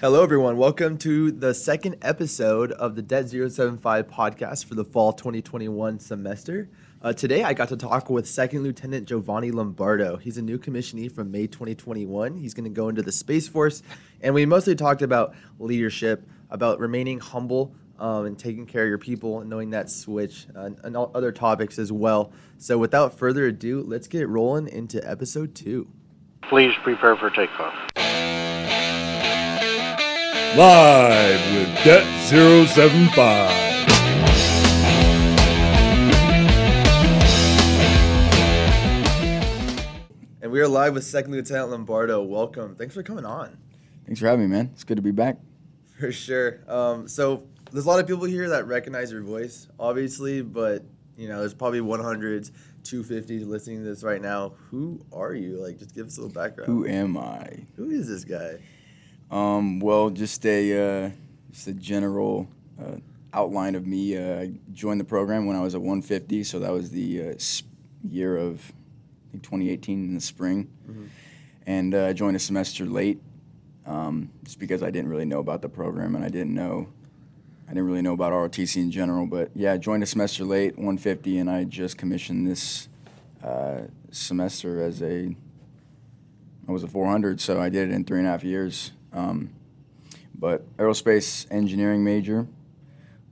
Hello, everyone. Welcome to the second episode of the Det 075 podcast for the fall 2021 semester. Uh, today, I got to talk with Second Lieutenant Jovanni Lombardo. He's a new commissionee from May 2021. He's going to go into the Space Force, and we mostly talked about leadership, about remaining humble um, and taking care of your people, and knowing that switch, uh, and all other topics as well. So, without further ado, let's get rolling into episode two. Please prepare for takeoff. Live with Det 075. And we are live with Second Lieutenant Lombardo. Welcome. Thanks for coming on. Thanks for having me, man. It's good to be back. For sure. Um, so there's a lot of people here that recognize your voice, obviously, but you know, there's probably 100s, 250s listening to this right now. Who are you? Like, just give us a little background. Who am I? Who is this guy? Um, well, just a uh, just a general uh, outline of me. Uh, I joined the program when I was at 150, so that was the uh, year of I think 2018 in the spring, and uh, I joined a semester late, um, just because I didn't really know about the program and I didn't know. I didn't really know about ROTC in general, but yeah, I joined a semester late, 150, and I just commissioned this uh, semester as a I was a 400, so I did it in three and a half years. Um, but aerospace engineering major,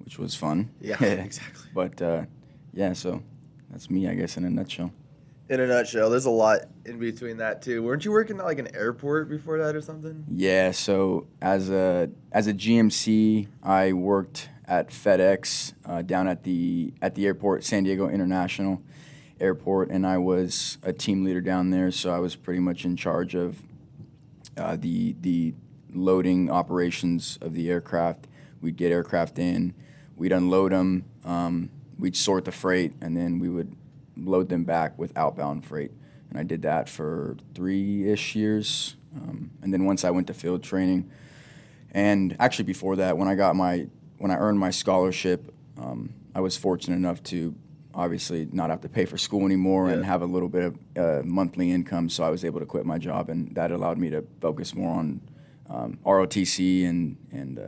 which was fun. Yeah, exactly. But uh, yeah, so that's me, I guess, in a nutshell. In a nutshell, there's a lot in between that too. Weren't you working at like an airport before that or something? Yeah, so as a as a GMC, I worked at FedEx uh, down at the at the airport, San Diego International Airport, and I was a team leader down there. So I was pretty much in charge of uh, the the loading operations of the aircraft. We'd get aircraft in, we'd unload them, um, we'd sort the freight, and then we would load them back with outbound freight. And I did that for three ish years. Um, and then once I went to field training, and actually before that, when I got my when I earned my scholarship, um, I was fortunate enough to obviously not have to pay for school anymore and have a little bit of uh, monthly income. So I was able to quit my job, and that allowed me to focus more on um, ROTC and and uh,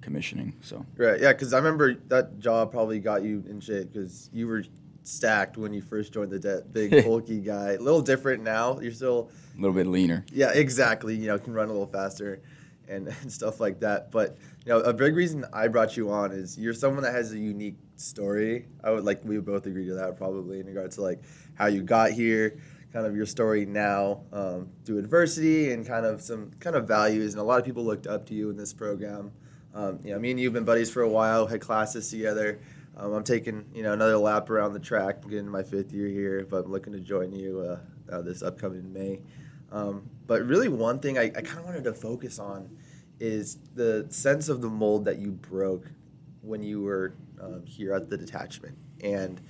commissioning. So Right. Yeah, because I remember that job probably got you in shape because you were stacked when you first joined the det. Big bulky guy. A little different now. You're still a little bit leaner. Yeah, exactly. You know, can run a little faster and, and stuff like that. But you know, a big reason I brought you on is you're someone that has a unique story. I would like we would both agree to that probably in regards to like how you got here, kind of your story now um, through adversity and kind of some kind of values. And a lot of people looked up to you in this program. Um, you know, me and you've been buddies for a while, had classes together. Um, I'm taking you know another lap around the track, getting my fifth year here, but I'm looking to join you uh, uh, this upcoming May. Um, but really, one thing I, I kind of wanted to focus on is the sense of the mold that you broke when you were um, here at the detachment. And,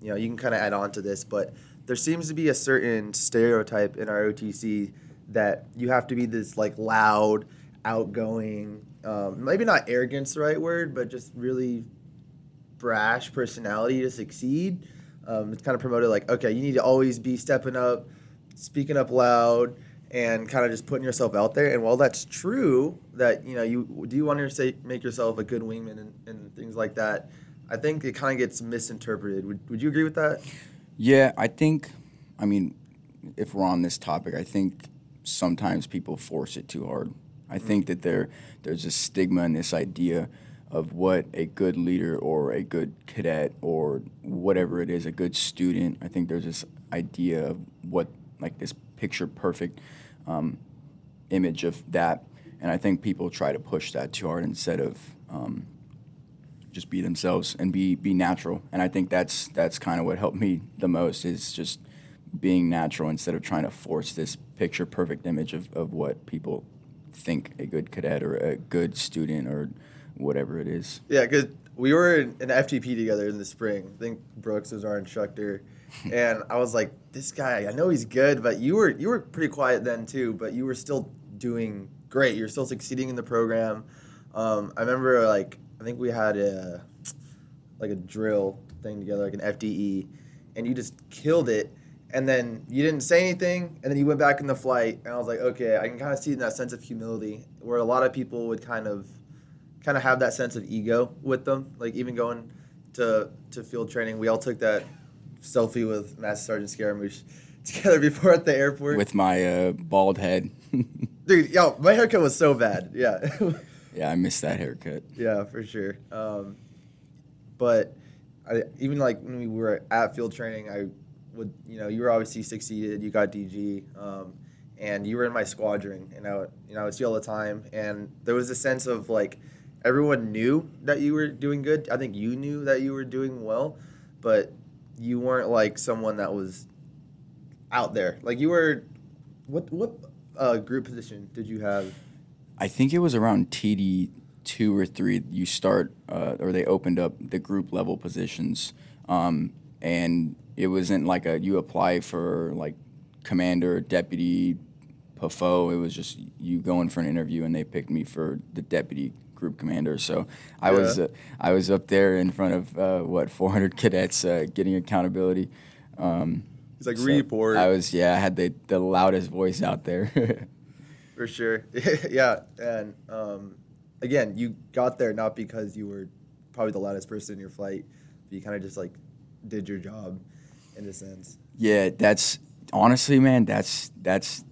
you know, you can kind of add on to this, but there seems to be a certain stereotype in ROTC that you have to be this like loud, outgoing, um, maybe not arrogance the right word, but just really brash personality to succeed. Um, it's kind of promoted like, okay, you need to always be stepping up, speaking up loud, and kind of just putting yourself out there. And while that's true, that you know you do you want to say make yourself a good wingman and, and things like that, I think it kind of gets misinterpreted. Would, would you agree with that? Yeah, I think, I mean, if we're on this topic, I think sometimes people force it too hard. I think that there there's a stigma in this idea of what a good leader or a good cadet or whatever it is, a good student. I think there's this idea of what like this picture perfect um, image of that, and I think people try to push that too hard instead of um, just be themselves and be be natural. And I think that's that's kind of what helped me the most is just being natural instead of trying to force this picture perfect image of, of what people think a good cadet or a good student or whatever it is. Yeah, because we were in an FTP together in the spring. I think Brooks was our instructor, and I was like, "This guy, I know he's good, but you were you were pretty quiet then too, but you were still doing great. You're still succeeding in the program." Um, I remember like I think we had a like a drill thing together, like an FDE, and you just killed it. and then you didn't say anything, and then you went back in the flight, and I was like, okay, I can kind of see that sense of humility where a lot of people would kind of, kind of have that sense of ego with them. Like even going to to field training, we all took that selfie with Master Sergeant Scaramouche together before at the airport. with my uh, bald head. Dude, yo, my haircut was so bad. Yeah. yeah, I missed that haircut. Yeah, for sure. Um, but I, even like when we were at field training, I would, you know, you were obviously succeeded. You got DG, um, and you were in my squadron, and I, would, you know, I would see all the time, and there was a sense of like everyone knew that you were doing good. I think you knew that you were doing well, but you weren't like someone that was out there. Like you were, what what uh, group position did you have? I think it was around TD two or three. You start, uh, or they opened up the group level positions, um, and it wasn't like a you apply for like commander, deputy, PFO. It was just you going for an interview, and they picked me for the deputy group commander. So I was uh, I was up there in front of uh, what 400 cadets uh, getting accountability. Um, He's like so report. I was yeah. I had the the loudest voice out there. For sure. yeah. And um, again, you got there not because you were probably the loudest person in your flight, but you kind of just like did your job in a sense. Yeah, that's honestly, man, that's that's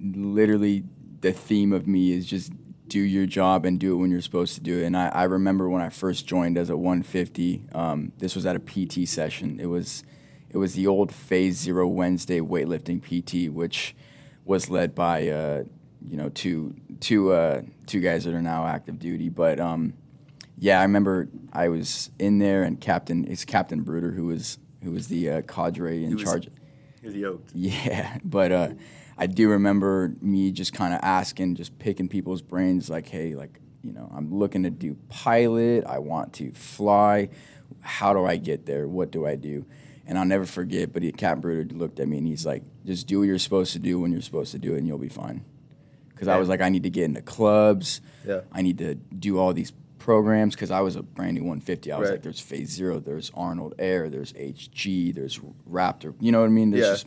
literally the theme of me is just do your job and do it when you're supposed to do it. And I, I remember when I first joined as a 150, um, this was at a PT session. It was it was the old Phase Zero Wednesday weightlifting PT, which was led by uh, you know two two uh, two guys that are now active duty. But um, yeah, I remember I was in there, and Captain it's Captain Bruder who was who was the uh, cadre in was- charge. He was yoked. Yeah, but uh, I do remember me just kind of asking, just picking people's brains, like, hey, like, you know, I'm looking to do pilot. I want to fly. How do I get there? What do I do? And I'll never forget. But he, Captain Bruder looked at me and he's like, just do what you're supposed to do when you're supposed to do it, and you'll be fine. Because I was like, I need to get into clubs. Yeah. I need to do all these programs because I was a brand new 150. I was Right. like, there's Phase Zero, there's Arnold Air, there's HG, there's Raptor. You know what I mean? There's Yeah. just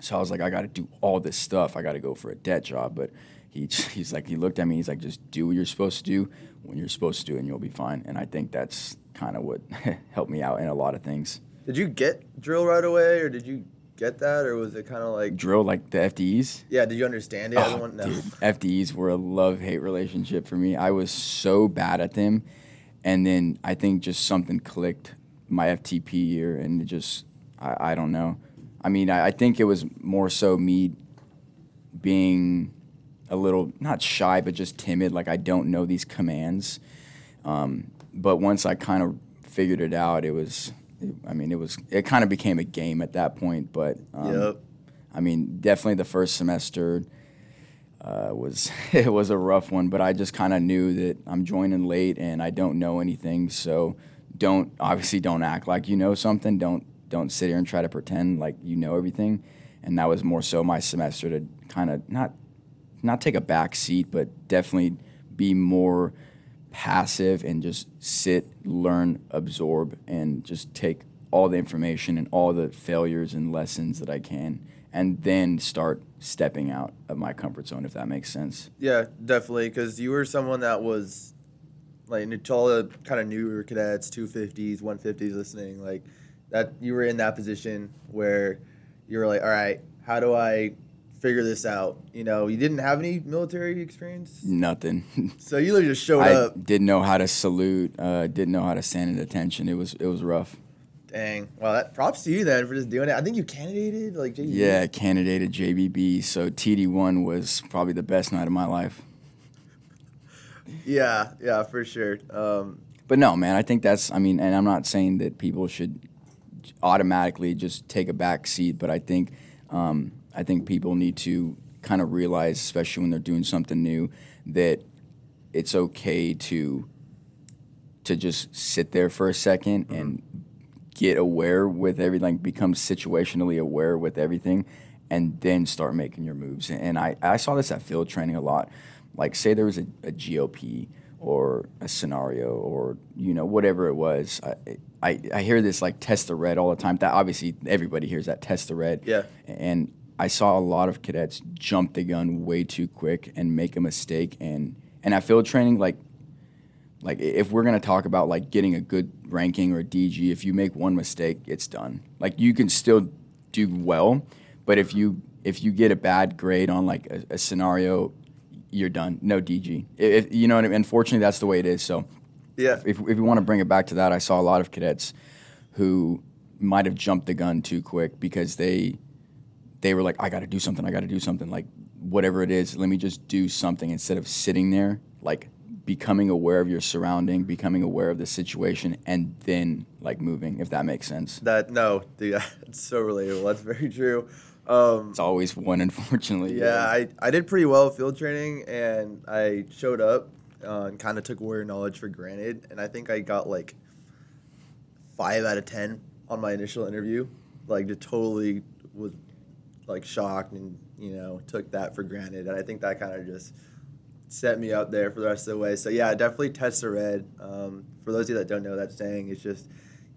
so I was like, I got to do all this stuff. I got to go for a det job. But he, he's like, he looked at me. He's like, just do what you're supposed to do when you're supposed to do, it, and you'll be fine. And I think that's kind of what helped me out in a lot of things. Did you get drill right away, or did you get that, or was it kind of like, Drill like the FDEs. yeah? Did you understand it? Oh, Everyone, no. dude, FDEs were a love hate relationship for me. I was so bad at them, and then I think just something clicked my FTP year, and it just I, I don't know. I mean, I, I think it was more so me being a little not shy, but just timid. Like I don't know these commands. Um, but once I kind of figured it out, it was. I mean, it was. It kind of became a game at that point. But um, Yep. I mean, definitely the first semester uh, was it was a rough one, but I just kind of knew that I'm joining late and I don't know anything, so don't obviously don't act like you know something. Don't don't sit here and try to pretend like you know everything. And that was more so my semester to kind of not not take a back seat, but definitely be more passive and just sit, learn, absorb, and just take all the information and all the failures and lessons that I can, and then start stepping out of my comfort zone, if that makes sense. Yeah, definitely, because you were someone that was like to all the kind of newer cadets, two fifties, one fifties, listening like that. You were in that position where you were like, all right, how do I figure this out? You know, you didn't have any military experience, Nothing. so you literally just showed I up. didn't know how to salute. Uh, didn't know how to stand at attention. It was it was rough. Dang. Well, that props to you then for just doing it. I think you candidated like JD. Yeah, candidated JBB. So TD one was probably the best night of my life. Yeah, yeah, for sure. Um, But no, man, I think that's. I mean, and I'm not saying that people should automatically just take a back seat, but I think um, I think people need to kind of realize, especially when they're doing something new, that it's okay to to just sit there for a 2nd mm-hmm. and get aware with everything, like become situationally aware with everything, and then start making your moves. And I, I saw this at field training a lot. Like, say there was a, a GOP or a scenario or you know whatever it was. I, I, I hear this like test the red all the time. That obviously everybody hears that test the red. Yeah. And I saw a lot of cadets jump the gun way too quick and make a mistake. And and at field training, like like if we're gonna talk about like getting a good ranking or a DG, if you make one mistake, it's done. Like you can still do well, but if you if you get a bad grade on like a, a scenario, you're done. No DG. If, you know what I mean? Unfortunately, that's the way it is. So Yeah. if, if we want to bring it back to that, I saw a lot of cadets who might have jumped the gun too quick because they they were like, I got to do something. I got to do something. Like whatever it is, let me just do something instead of sitting there, like becoming aware of your surrounding, becoming aware of the situation, and then like moving. If that makes sense. That no, dude, that's so relatable. That's very true. Um, It's always one, unfortunately. yeah, I, I did pretty well field training, and I showed up uh, and kind of took warrior knowledge for granted, and I think I got like five out of ten on my initial interview. Like, just totally was like shocked, and you know, took that for granted, and I think that kind of just set me up there for the rest of the way. So yeah, definitely test the red. Um, for those of you that don't know that saying, it's just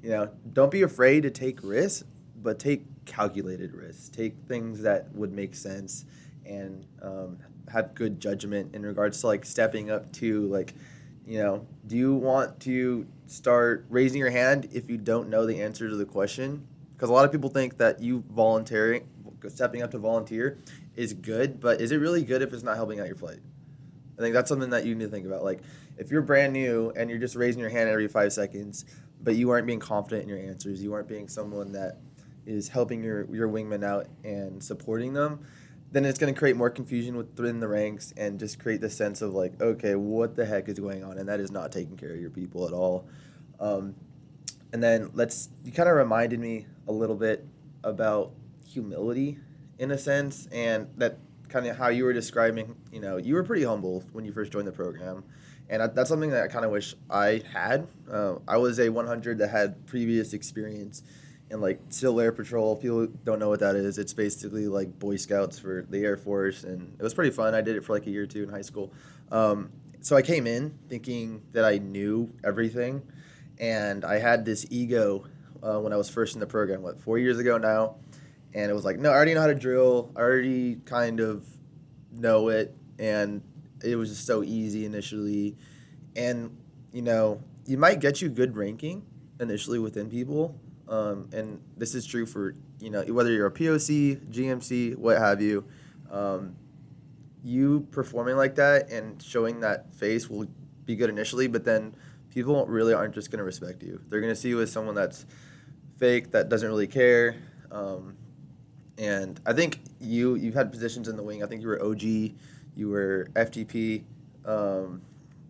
you know, don't be afraid to take risks, but take calculated risks. Take things that would make sense and um, have good judgment in regards to like stepping up to like, you know, do you want to start raising your hand if you don't know the answer to the question? Because a lot of people think that you volunteering, stepping up to volunteer is good, but is it really good if it's not helping out your flight? I think that's something that you need to think about. Like, if you're brand new and you're just raising your hand every five seconds, but you aren't being confident in your answers, you aren't being someone that is helping your your wingmen out and supporting them, then it's going to create more confusion within the ranks and just create this sense of like, okay, what the heck is going on? And that is not taking care of your people at all. Um, and then let's you kind of reminded me a little bit about humility in a sense and that kind of how you were describing you know you were pretty humble when you first joined the program. And that's something that i kind of wish i had. Uh, i was a 100 that had previous experience in like Civil Air Patrol. People don't know what that is it's basically like boy scouts for the air force and it was pretty fun. I did it for like a year or two in high school. Um, so i came in thinking that i knew everything and I had this ego uh, when I was first in the program, what four years ago now, and it was like, no, I already know how to drill. I already kind of know it, and it was just so easy initially, and you know, you might get you good ranking initially within people, um, and this is true for you know whether you're a POC, GMC, what have you. Um, you performing like that and showing that face will be good initially, but then people really aren't just going to respect you. They're going to see you as someone that's fake, that doesn't really care. Um, and I think you you've had positions in the wing. I think you were OG, you were FTP, um,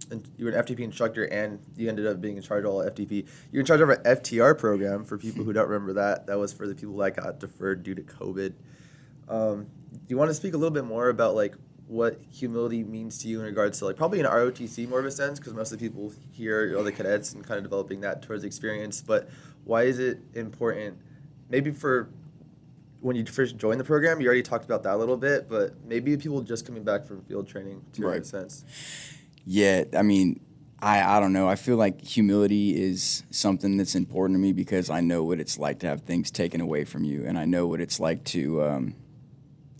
and you were an FTP instructor, and you ended up being in charge of all FTP. You're in charge of our FTR program. For people who don't remember that, that was for the people that got deferred due to COVID. Um, do you want to speak a little bit more about like what humility means to you in regards to like probably in ROTC more of a sense because most of the people here are the cadets and kind of developing that towards experience. But why is it important? Maybe for when you first joined the program, you already talked about that a little bit, but maybe people just coming back from field training to a Right. sense. Yeah, I mean, I I don't know. I feel like humility is something that's important to me because I know what it's like to have things taken away from you, and I know what it's like to um,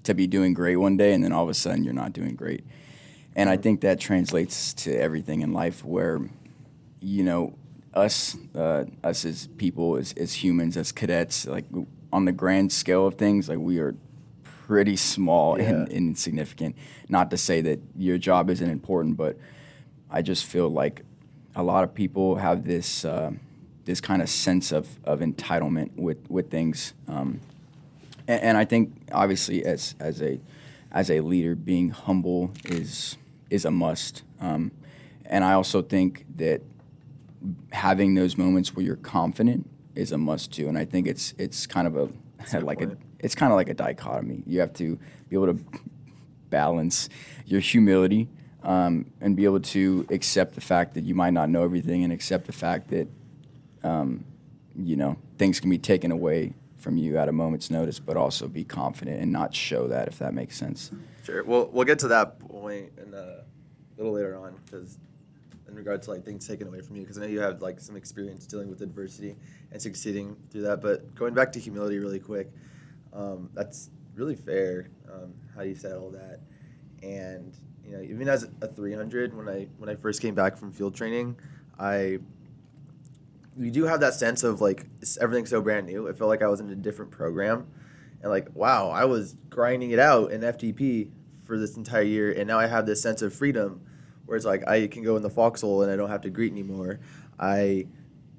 to be doing great one day, and then all of a sudden you're not doing great. And I think that translates to everything in life, where you know us uh, us as people, as as humans, as cadets, like on the grand scale of things, like we are pretty small and, and insignificant. Not to say that your job isn't important, but I just feel like a lot of people have this uh, this kind of sense of, of entitlement with with things, um, and, and I think obviously as as a as a leader, being humble is is a must. Um, and I also think that having those moments where you're confident is a must too. And I think it's it's kind of a like a it's kind of like a dichotomy. You have to be able to balance your humility um, and be able to accept the fact that you might not know everything and accept the fact that um, you know things can be taken away from you at a moment's notice, but also be confident and not show that if that makes sense. Sure. We'll we'll get to that point in a little later on because in regard to like things taken away from you because I know you have like some experience dealing with adversity and succeeding through that. But going back to humility really quick, um, that's really fair um, how you said all that, and you know even as a 300 when I when I first came back from field training, I you do have that sense of like everything's so brand new. It felt like I was in a different program, and like wow, I was grinding it out in FTP for this entire year, and now I have this sense of freedom, where it's like I can go in the foxhole and I don't have to greet anymore. I,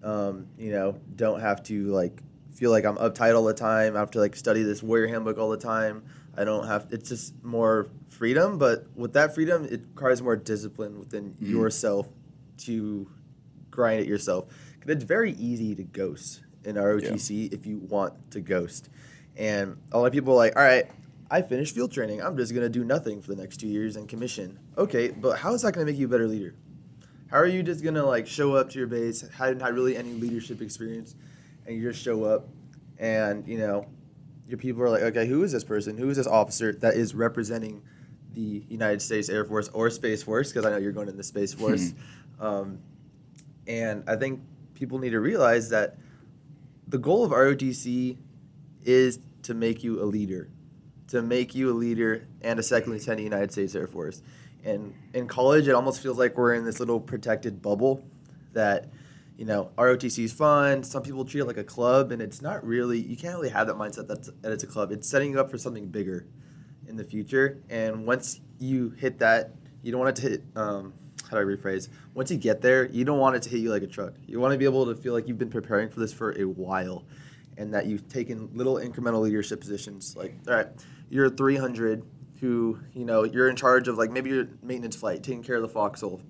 um, you know, don't have to like feel like I'm uptight all the time. I have to like study this warrior handbook all the time. I don't have. It's just more freedom, but with that freedom, it requires more discipline within Mhm. yourself to grind it yourself. 'Cause it's very easy to ghost in ROTC if you want to ghost. And a lot of people are like, all right, I finished field training. I'm just going to do nothing for the next two years and commission. Okay, but how is that going to make you a better leader? How are you just going to like show up to your base, hadn't had really any leadership experience, and you just show up and, you know, your people are like, okay, who is this person? Who is this officer that is representing the United States Air Force or Space Force? Because I know you're going in the Space Force. um, and I think people need to realize that the goal of ROTC is to make you a leader, to make you a leader and a second lieutenant of the United States Air Force. And in college, it almost feels like we're in this little protected bubble that, you know, ROTC is fun. Some people treat it like a club, and it's not really, you can't really have that mindset that's, that it's a club. It's setting you up for something bigger in the future. And once you hit that, you don't want it to hit, um, how do I rephrase? Once you get there, you don't want it to hit you like a truck. You want to be able to feel like you've been preparing for this for a while and that you've taken little incremental leadership positions. Like, all right, you're a 300 who, you know, you're in charge of like maybe your maintenance flight, taking care of the foxhole.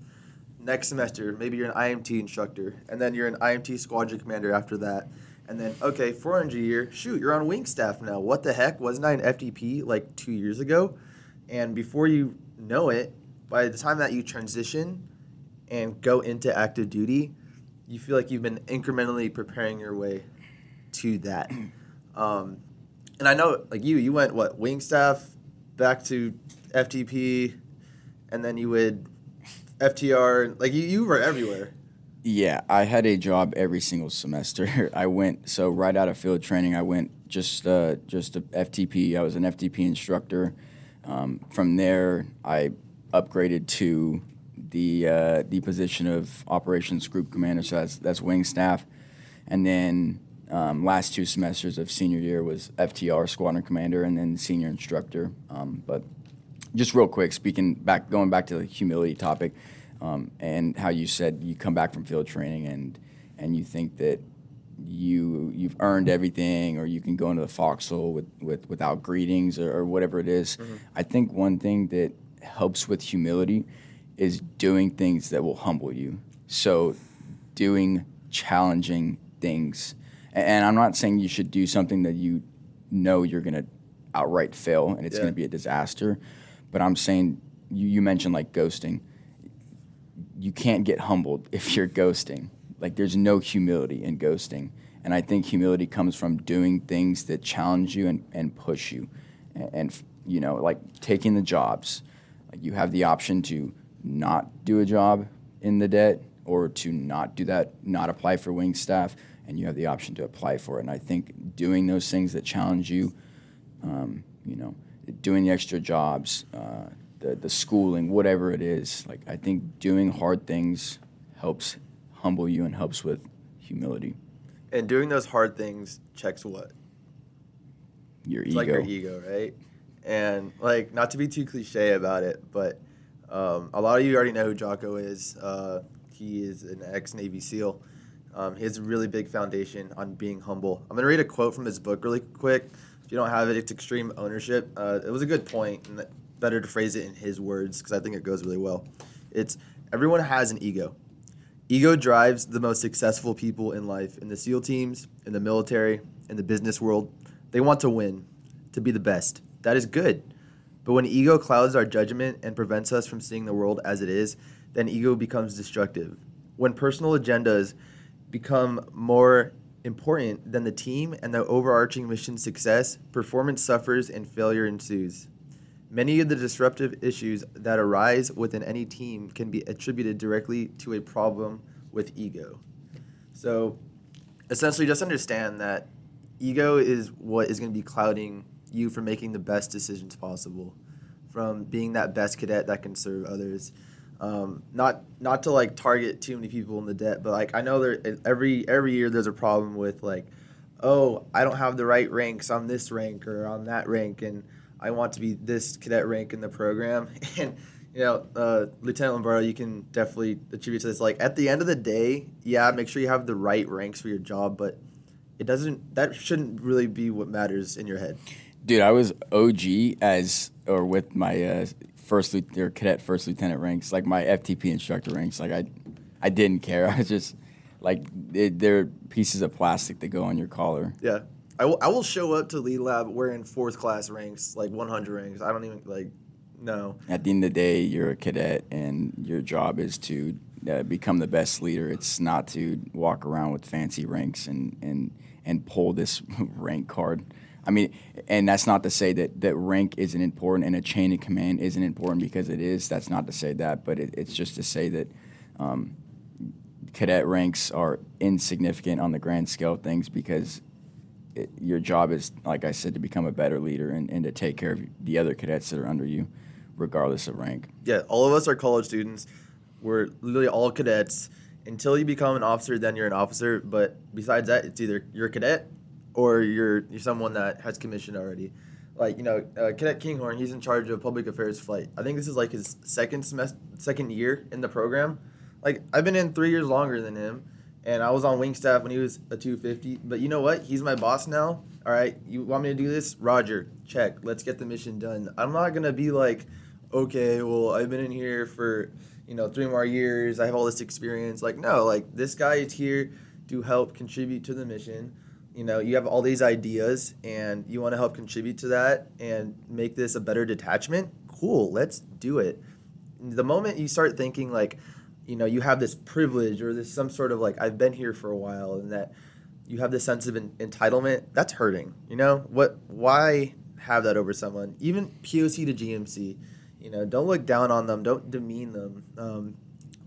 Next semester, maybe you're an IMT instructor, and then you're an IMT squadron commander after that. And then, okay, 400 year, shoot, you're on wing staff now. What the heck? Wasn't I an FTP like two years ago? And before you know it, by the time that you transition and go into active duty, you feel like you've been incrementally preparing your way to that. Um, and I know, like you, you went what wing staff, back to FTP, and then you would FTR. Like you, you were everywhere. Yeah, I had a job every single semester. I went so right out of field training. I went just uh, just a FTP. I was an FTP instructor. Um, from there, I upgraded to the uh, the position of operations group commander. So that's that's wing staff, and then um, last two semesters of senior year was FTR squadron commander, and then senior instructor. Um, but just real quick, speaking back, going back to the humility topic, um, and how you said you come back from field training and and you think that you you've earned everything, or you can go into the foxhole with, with without greetings or, or whatever it is. I think one thing that helps with humility is doing things that will humble you. So, doing challenging things, and I'm not saying you should do something that you know you're gonna outright fail and it's Yeah. gonna be a disaster. But I'm saying you, you mentioned like ghosting. You can't get humbled if you're ghosting. Like there's no humility in ghosting. And I think humility comes from doing things that challenge you and, and push you. And, and, you know, like taking the jobs. Like you have the option to not do a job in the det or to not do that, not apply for wing staff, and you have the option to apply for it. And I think doing those things that challenge you, um, you know, doing the extra jobs, uh, the, the schooling, whatever it is, like I think doing hard things helps humble you and helps with humility. And doing those hard things checks what? Your It's ego. like your ego, right? And like, not to be too cliche about it, but um, a lot of you already know who Jocko is. Uh, he is an ex Navy SEAL. Um, he has a really big foundation on being humble. I'm gonna read a quote from his book really quick. If you don't have it, it's Extreme Ownership. Uh, it was a good point, and better to phrase it in his words because I think it goes really well. It's everyone has an ego. Ego drives the most successful people in life, in the SEAL teams, in the military, in the business world. They want to win, to be the best. That is good. But when ego clouds our judgment and prevents us from seeing the world as it is, then ego becomes destructive. When personal agendas become more important than the team and the overarching mission success, performance suffers and failure ensues. Many of the disruptive issues that arise within any team can be attributed directly to a problem with ego. So, essentially, just understand that ego is what is going to be clouding you from making the best decisions possible, from being that best cadet that can serve others. Um, not not to like target too many people in the det, but like I know there every every year there's a problem with like, oh I don't have the right ranks on this rank or on that rank, and I want to be this cadet rank in the program. And you know, uh, Lieutenant Lombardo, you can definitely attribute to this. Like at the end of the day, yeah, make sure you have the right ranks for your job, but it doesn't. That shouldn't really be what matters in your head. Dude, I was OG as or with my uh, first or cadet first lieutenant ranks, like my FTP instructor ranks. Like I, I didn't care. I was just like it, they're pieces of plastic that go on your collar. Yeah. I will, I will show up to lead lab wearing fourth class ranks, like 100 ranks. I don't even, like, no. At the end of the day, you're a cadet, and your job is to uh, become the best leader. It's not to walk around with fancy ranks and and and pull this rank card. I mean, and that's not to say that that rank isn't important and a chain of command isn't important because it is. That's not to say that, but it, it's just to say that um, cadet ranks are insignificant on the grand scale of things because it, your job is, like I said, to become a better leader and, and to take care of the other cadets that are under you, regardless of rank. Yeah, all of us are college students. We're literally all cadets. Until you become an officer, then you're an officer. But besides that, it's either you're a cadet or you're you're someone that has commissioned already. Like you know, uh, Cadet Kinghorn, he's in charge of public affairs flight. I think this is like his second semester, second year in the program. Like I've been in three years longer than him, and I was on wing staff when he was a 250. But you know what? He's my boss now. All right, you want me to do this? Roger, check. Let's get the mission done. I'm not gonna be like, okay, well I've been in here for you know three more years. I have all this experience. Like no, like this guy is here to help contribute to the mission. You know, you have all these ideas and you want to help contribute to that and make this a better detachment. Cool, let's do it. The moment you start thinking like, you know, you have this privilege or this some sort of like I've been here for a while and that you have this sense of en- entitlement, that's hurting. You know, what why have that over someone? Even POC to GMC, you know, don't look down on them, don't demean them. Um,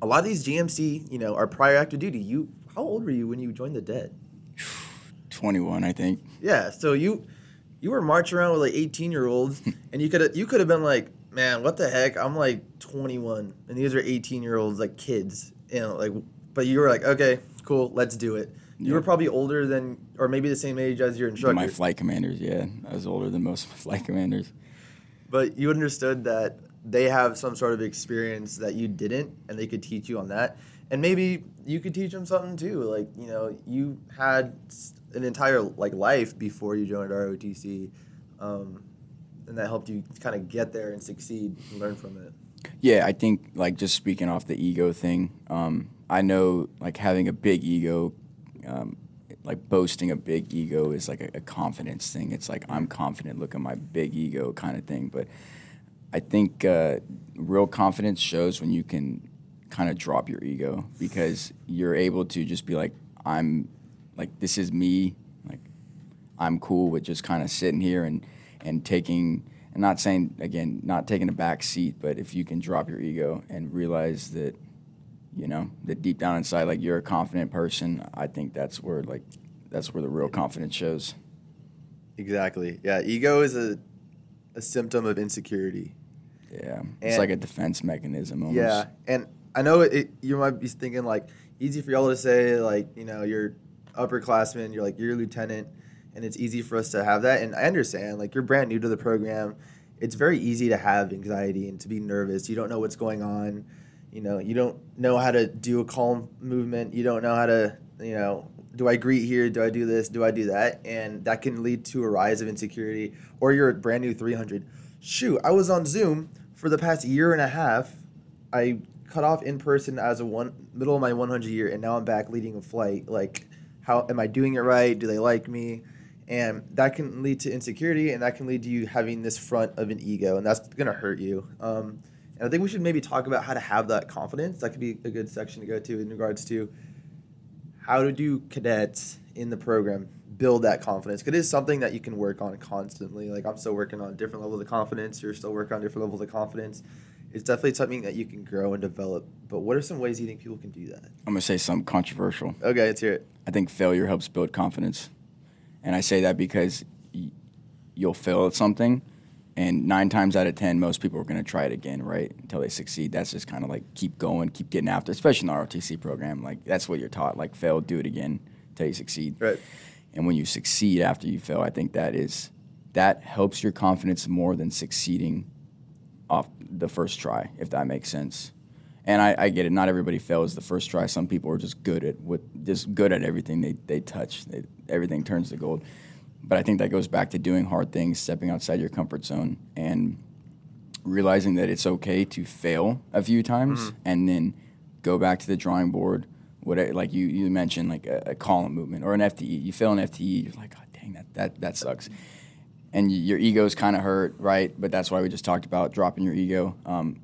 a lot of these GMC, you know, are prior active duty. You how old were you when you joined the dead? 21, I think. Yeah, so you you were marching around with like 18 year olds, and you could have you could have been like, man, what the heck? I'm like 21, and these are 18 year olds, like kids, you know, like. But you were like, okay, cool, let's do it. You were probably older than, or maybe the same age as your instructor. My flight commanders, yeah. I was older than most of my flight commanders. but you understood that they have some sort of experience that you didn't and they could teach you on that and maybe you could teach them something too like you know you had an entire like life before you joined ROTC um, and that helped you kind of get there and succeed and learn from it Yeah, I think like just speaking off the ego thing, um, I know like having a big ego, um, like boasting a big ego is like a, a confidence thing. It's like I'm confident, look at my big ego kind of thing. But I think uh, real confidence shows when you can kind of drop your ego because you're able to just be like, I'm like this is me, like I'm cool with just kind of sitting here and and taking and not saying again not taking a back seat, but if you can drop your ego and realize that you know that deep down inside like you're a confident person, I think that's where like that's where the real confidence shows. exactly yeah ego is a, a symptom of insecurity Yeah, And- it's like a defense mechanism almost. Yeah, and I know it, it, you might be thinking like easy for y'all to say like you know you're upperclassmen, you're like you're lieutenant, and it's easy for us to have that. And I understand like you're brand new to the program. It's very easy to have anxiety and to be nervous. You don't know what's going on. You know, you don't know how to do a column movement. You don't know how to, you know, do I greet here? Do I do this? Do I do that? And that can lead to a rise of insecurity. Or you're a brand new 300. Shoot, I was on Zoom for the past year and a half. I cut off in person as a one middle of my 100 year, and now I'm back leading a flight. Like, how am I doing it right? Do they like me? And that can lead to insecurity, and that can lead to you having this front of an ego, and that's gonna hurt you. Um, and I think we should maybe talk about how to have that confidence. That could be a good section to go to in regards to how to do cadets in the program build that confidence. Cause it is something that you can work on constantly. Like I'm still working on different levels of confidence. You're still working on different levels of confidence. It's definitely something that you can grow and develop. But what are some ways you think people can do that? I'm gonna say something controversial. Okay, let's hear it. I think failure helps build confidence. And I say that because y- you'll fail at something, and nine times out of 10, most people are going to try it again, right? Until they succeed. That's just kind of like keep going, keep getting after, especially in the ROTC program. Like, that's what you're taught. Like, fail, do it again until you succeed. Right. And when you succeed after you fail, I think that is, that helps your confidence more than succeeding off the first try, if that makes sense. And I, I get it. Not everybody fails the first try. Some people are just good at what, just good at everything they, they touch. They, everything turns to gold. But I think that goes back to doing hard things, stepping outside your comfort zone, and realizing that it's okay to fail a few times, and then go back to the drawing board. What like you, you mentioned like a, a column movement or an FDE. You fail an FDE, you're like, God dang that that that sucks and your ego's kind of hurt, right? But that's why we just talked about dropping your ego. Um,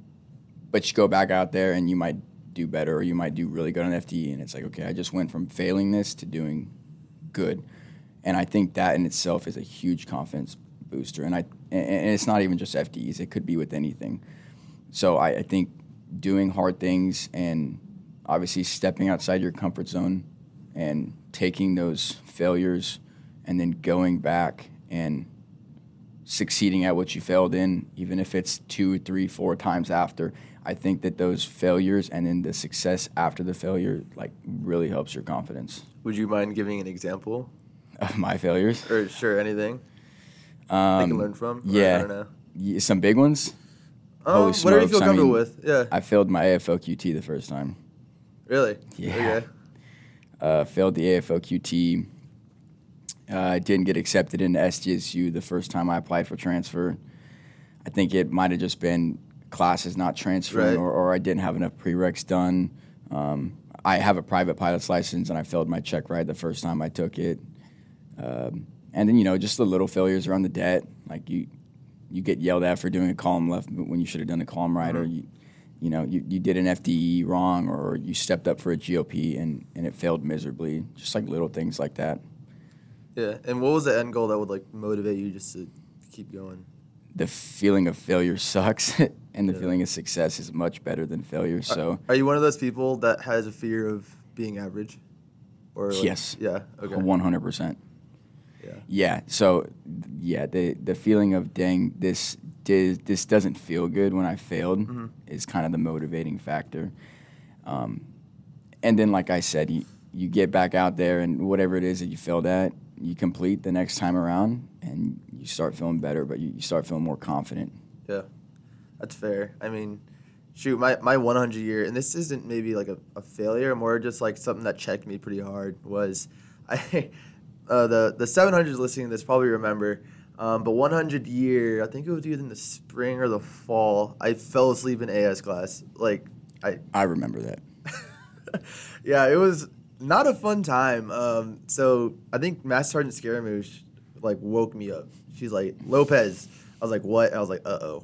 but you go back out there and you might do better, or you might do really good on FDE, and it's like, okay, I just went from failing this to doing good, and I think that in itself is a huge confidence booster. And I and it's not even just FDEs; it could be with anything. So I, I think doing hard things and obviously stepping outside your comfort zone and taking those failures and then going back and succeeding at what you failed in, even if it's two, three, four times after. I think that those failures and then the success after the failure like really helps your confidence. Would you mind giving an example? Of my failures, Or sure, anything they um, can learn from? Yeah. I don't know. some big ones. Um, Holy whatever you feel smokes, I comfortable mean, with. Yeah. I failed my AFOQT the first time. really? Yeah. Okay. uh, failed the AFOQT. Uh, I didn't get accepted into SDSU the first time I applied for transfer. I think it might have just been classes not transferring, Right. or, or I didn't have enough prereqs done. Um, I have a private pilot's license, and I failed my check ride the first time I took it. Um, and then you know just the little failures around the det, like you you get yelled at for doing a column left when you should have done a column right, or you you know you, you did an FDE wrong, or you stepped up for a GOP and and it failed miserably. Just like little things like that. Yeah. And what was the end goal that would like motivate you just to keep going? The feeling of failure sucks, and the Yeah. feeling of success is much better than failure. So Are you one of those people that has a fear of being average? Or like- Yes. Yeah. Okay. one hundred percent. Yeah. Yeah. So, yeah, the the feeling of dang this did, this doesn't feel good when I failed Mm-hmm. is kind of the motivating factor. Um, and then, like I said, you you get back out there and whatever it is that you failed at, you complete the next time around, and you start feeling better. But you, you start feeling more confident. Yeah, that's fair. I mean, shoot, my, my 100 year, and this isn't maybe like a, a failure, more just like something that checked me pretty hard was I, uh, the, the 700s listening to this probably remember, um, but 100 year, I think it was either in the spring or the fall, I fell asleep in AS class. Like, I, I remember that. yeah, it was not a fun time. Um, so I think Master Sergeant Scaramouche like woke me up. She's like Lopez. I was like, what? I was like, uh oh.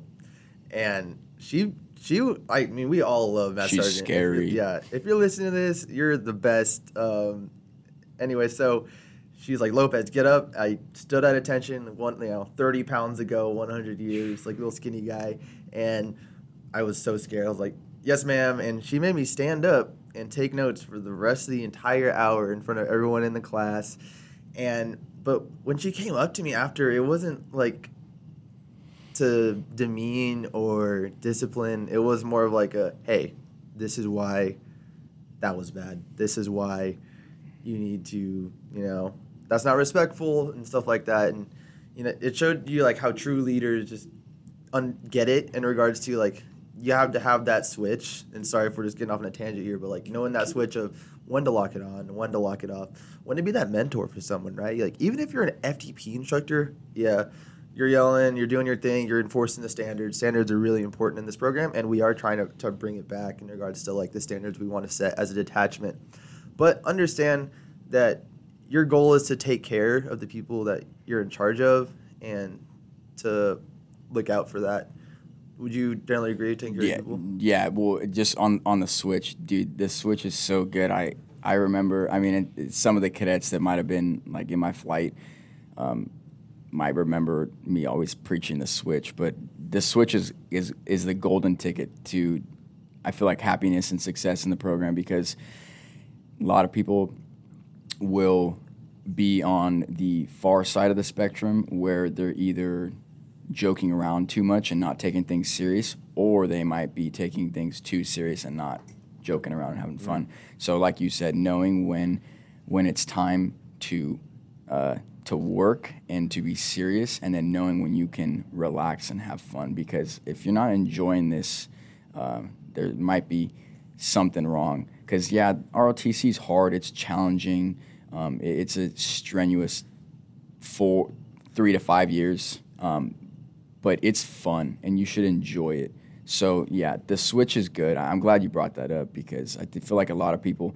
And she she I mean we all love Master She's Sergeant. If scary. yeah. If you're listening to this, you're the best. Um, anyway, so she's like Lopez, get up. I stood at attention. One you know, thirty pounds ago, one hundred years, like little skinny guy, and I was so scared. I was like, yes, ma'am. And she made me stand up and take notes for the rest of the entire hour in front of everyone in the class. And but when she came up to me after, it wasn't like to demean or discipline. It was more of like a, hey, this is why that was bad. This is why you need to, you know, that's not respectful and stuff like that. And you know, it showed you like how true leaders just un- get it in regards to like you have to have that switch. And sorry for just getting off on a tangent here, but like knowing that switch of when to lock it on, when to lock it off, when to be that mentor for someone, right? Like even if you're an FTP instructor, yeah, you're yelling, you're doing your thing, you're enforcing the standards. Standards are really important in this program, and we are trying to, to bring it back in regards to like the standards we want to set as a detachment. But understand that your goal is to take care of the people that you're in charge of and to look out for that. Would you generally agree care Yeah, people? yeah. Well, just on on the Switch, dude. The Switch is so good. I I remember. I mean, it- some of the cadets that might have been like in my flight um, might remember me always preaching the switch. But the switch is is is the golden ticket to, I feel like happiness and success in the program because a lot of people will be on the far side of the spectrum where they're either joking around too much and not taking things serious, or they might be taking things too serious and not joking around and having fun. So, like you said, knowing when when it's time to uh, to work and to be serious, and then knowing when you can relax and have fun. Because if you're not enjoying this, um, there might be something wrong. Because yeah, ROTC is hard. It's challenging. Um, it- it's a strenuous four, three to five years. Um, but it's fun and you should enjoy it. So yeah, the switch is good. I'm glad you brought that up because I feel like a lot of people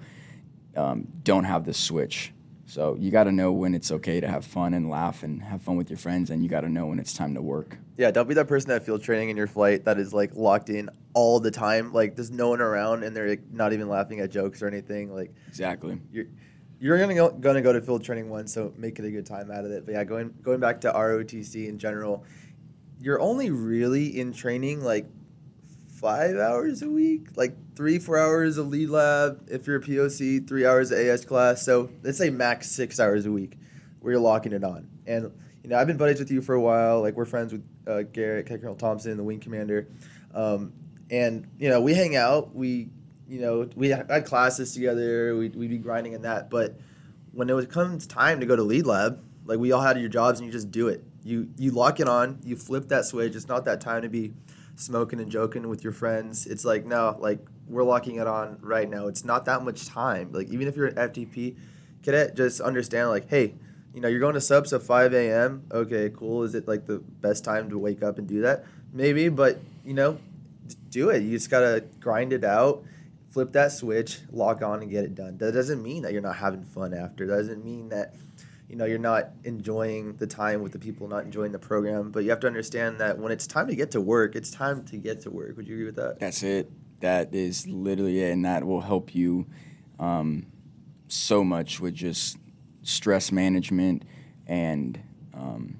um, don't have the switch. So you got to know when it's okay to have fun and laugh and have fun with your friends, and you got to know when it's time to work. Yeah, don't be that person at field training in your flight that is like locked in all the time. Like there's no one around and they're like, not even laughing at jokes or anything. Like Exactly. you're you're gonna go, gonna go to field training once, so make it a good time out of it. But yeah, going going back to ROTC in general, you're only really in training like five hours a week, like three four hours of lead lab. If you're a POC, three hours of AS class. So let's say max six hours a week, where you're locking it on. And you know, I've been buddies with you for a while. Like we're friends with uh, Garrett, Colonel Thompson, the wing commander, um, and you know we hang out. We you know we had classes together. We'd, we'd be grinding in that. But when it comes time to go to lead lab, like we all had your jobs and you just do it. You you lock it on. You flip that switch. It's not that time to be smoking and joking with your friends. It's like no, like we're locking it on right now. It's not that much time. Like even if you're an FTP cadet, just understand like, hey, you know, you're going to subs at 5 a.m. Okay, cool. Is it like the best time to wake up and do that? Maybe, but you know, do it. You just gotta grind it out, flip that switch, lock on, and get it done. That doesn't mean that you're not having fun after. That doesn't mean that you know you're not enjoying the time with the people, not enjoying the program. But you have to understand that when it's time to get to work, it's time to get to work. Would you agree with that? That's it. That is literally it, and that will help you um, so much with just stress management and um,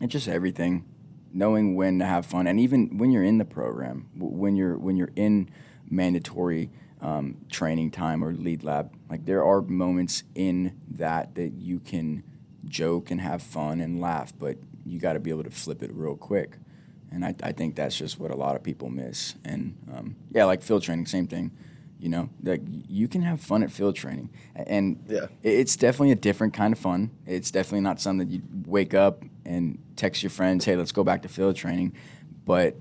and just everything. Knowing when to have fun, and even when you're in the program, when you're when you're in mandatory um, training time or lead lab, like there are moments in that that you can joke and have fun and laugh, but you got to be able to flip it real quick. And I, I think that's just what a lot of people miss. And um, yeah, like field training, same thing. You know, like you can have fun at field training, and Yeah. it's definitely a different kind of fun. It's definitely not something that you wake up and text your friends, "Hey, let's go back to field training." But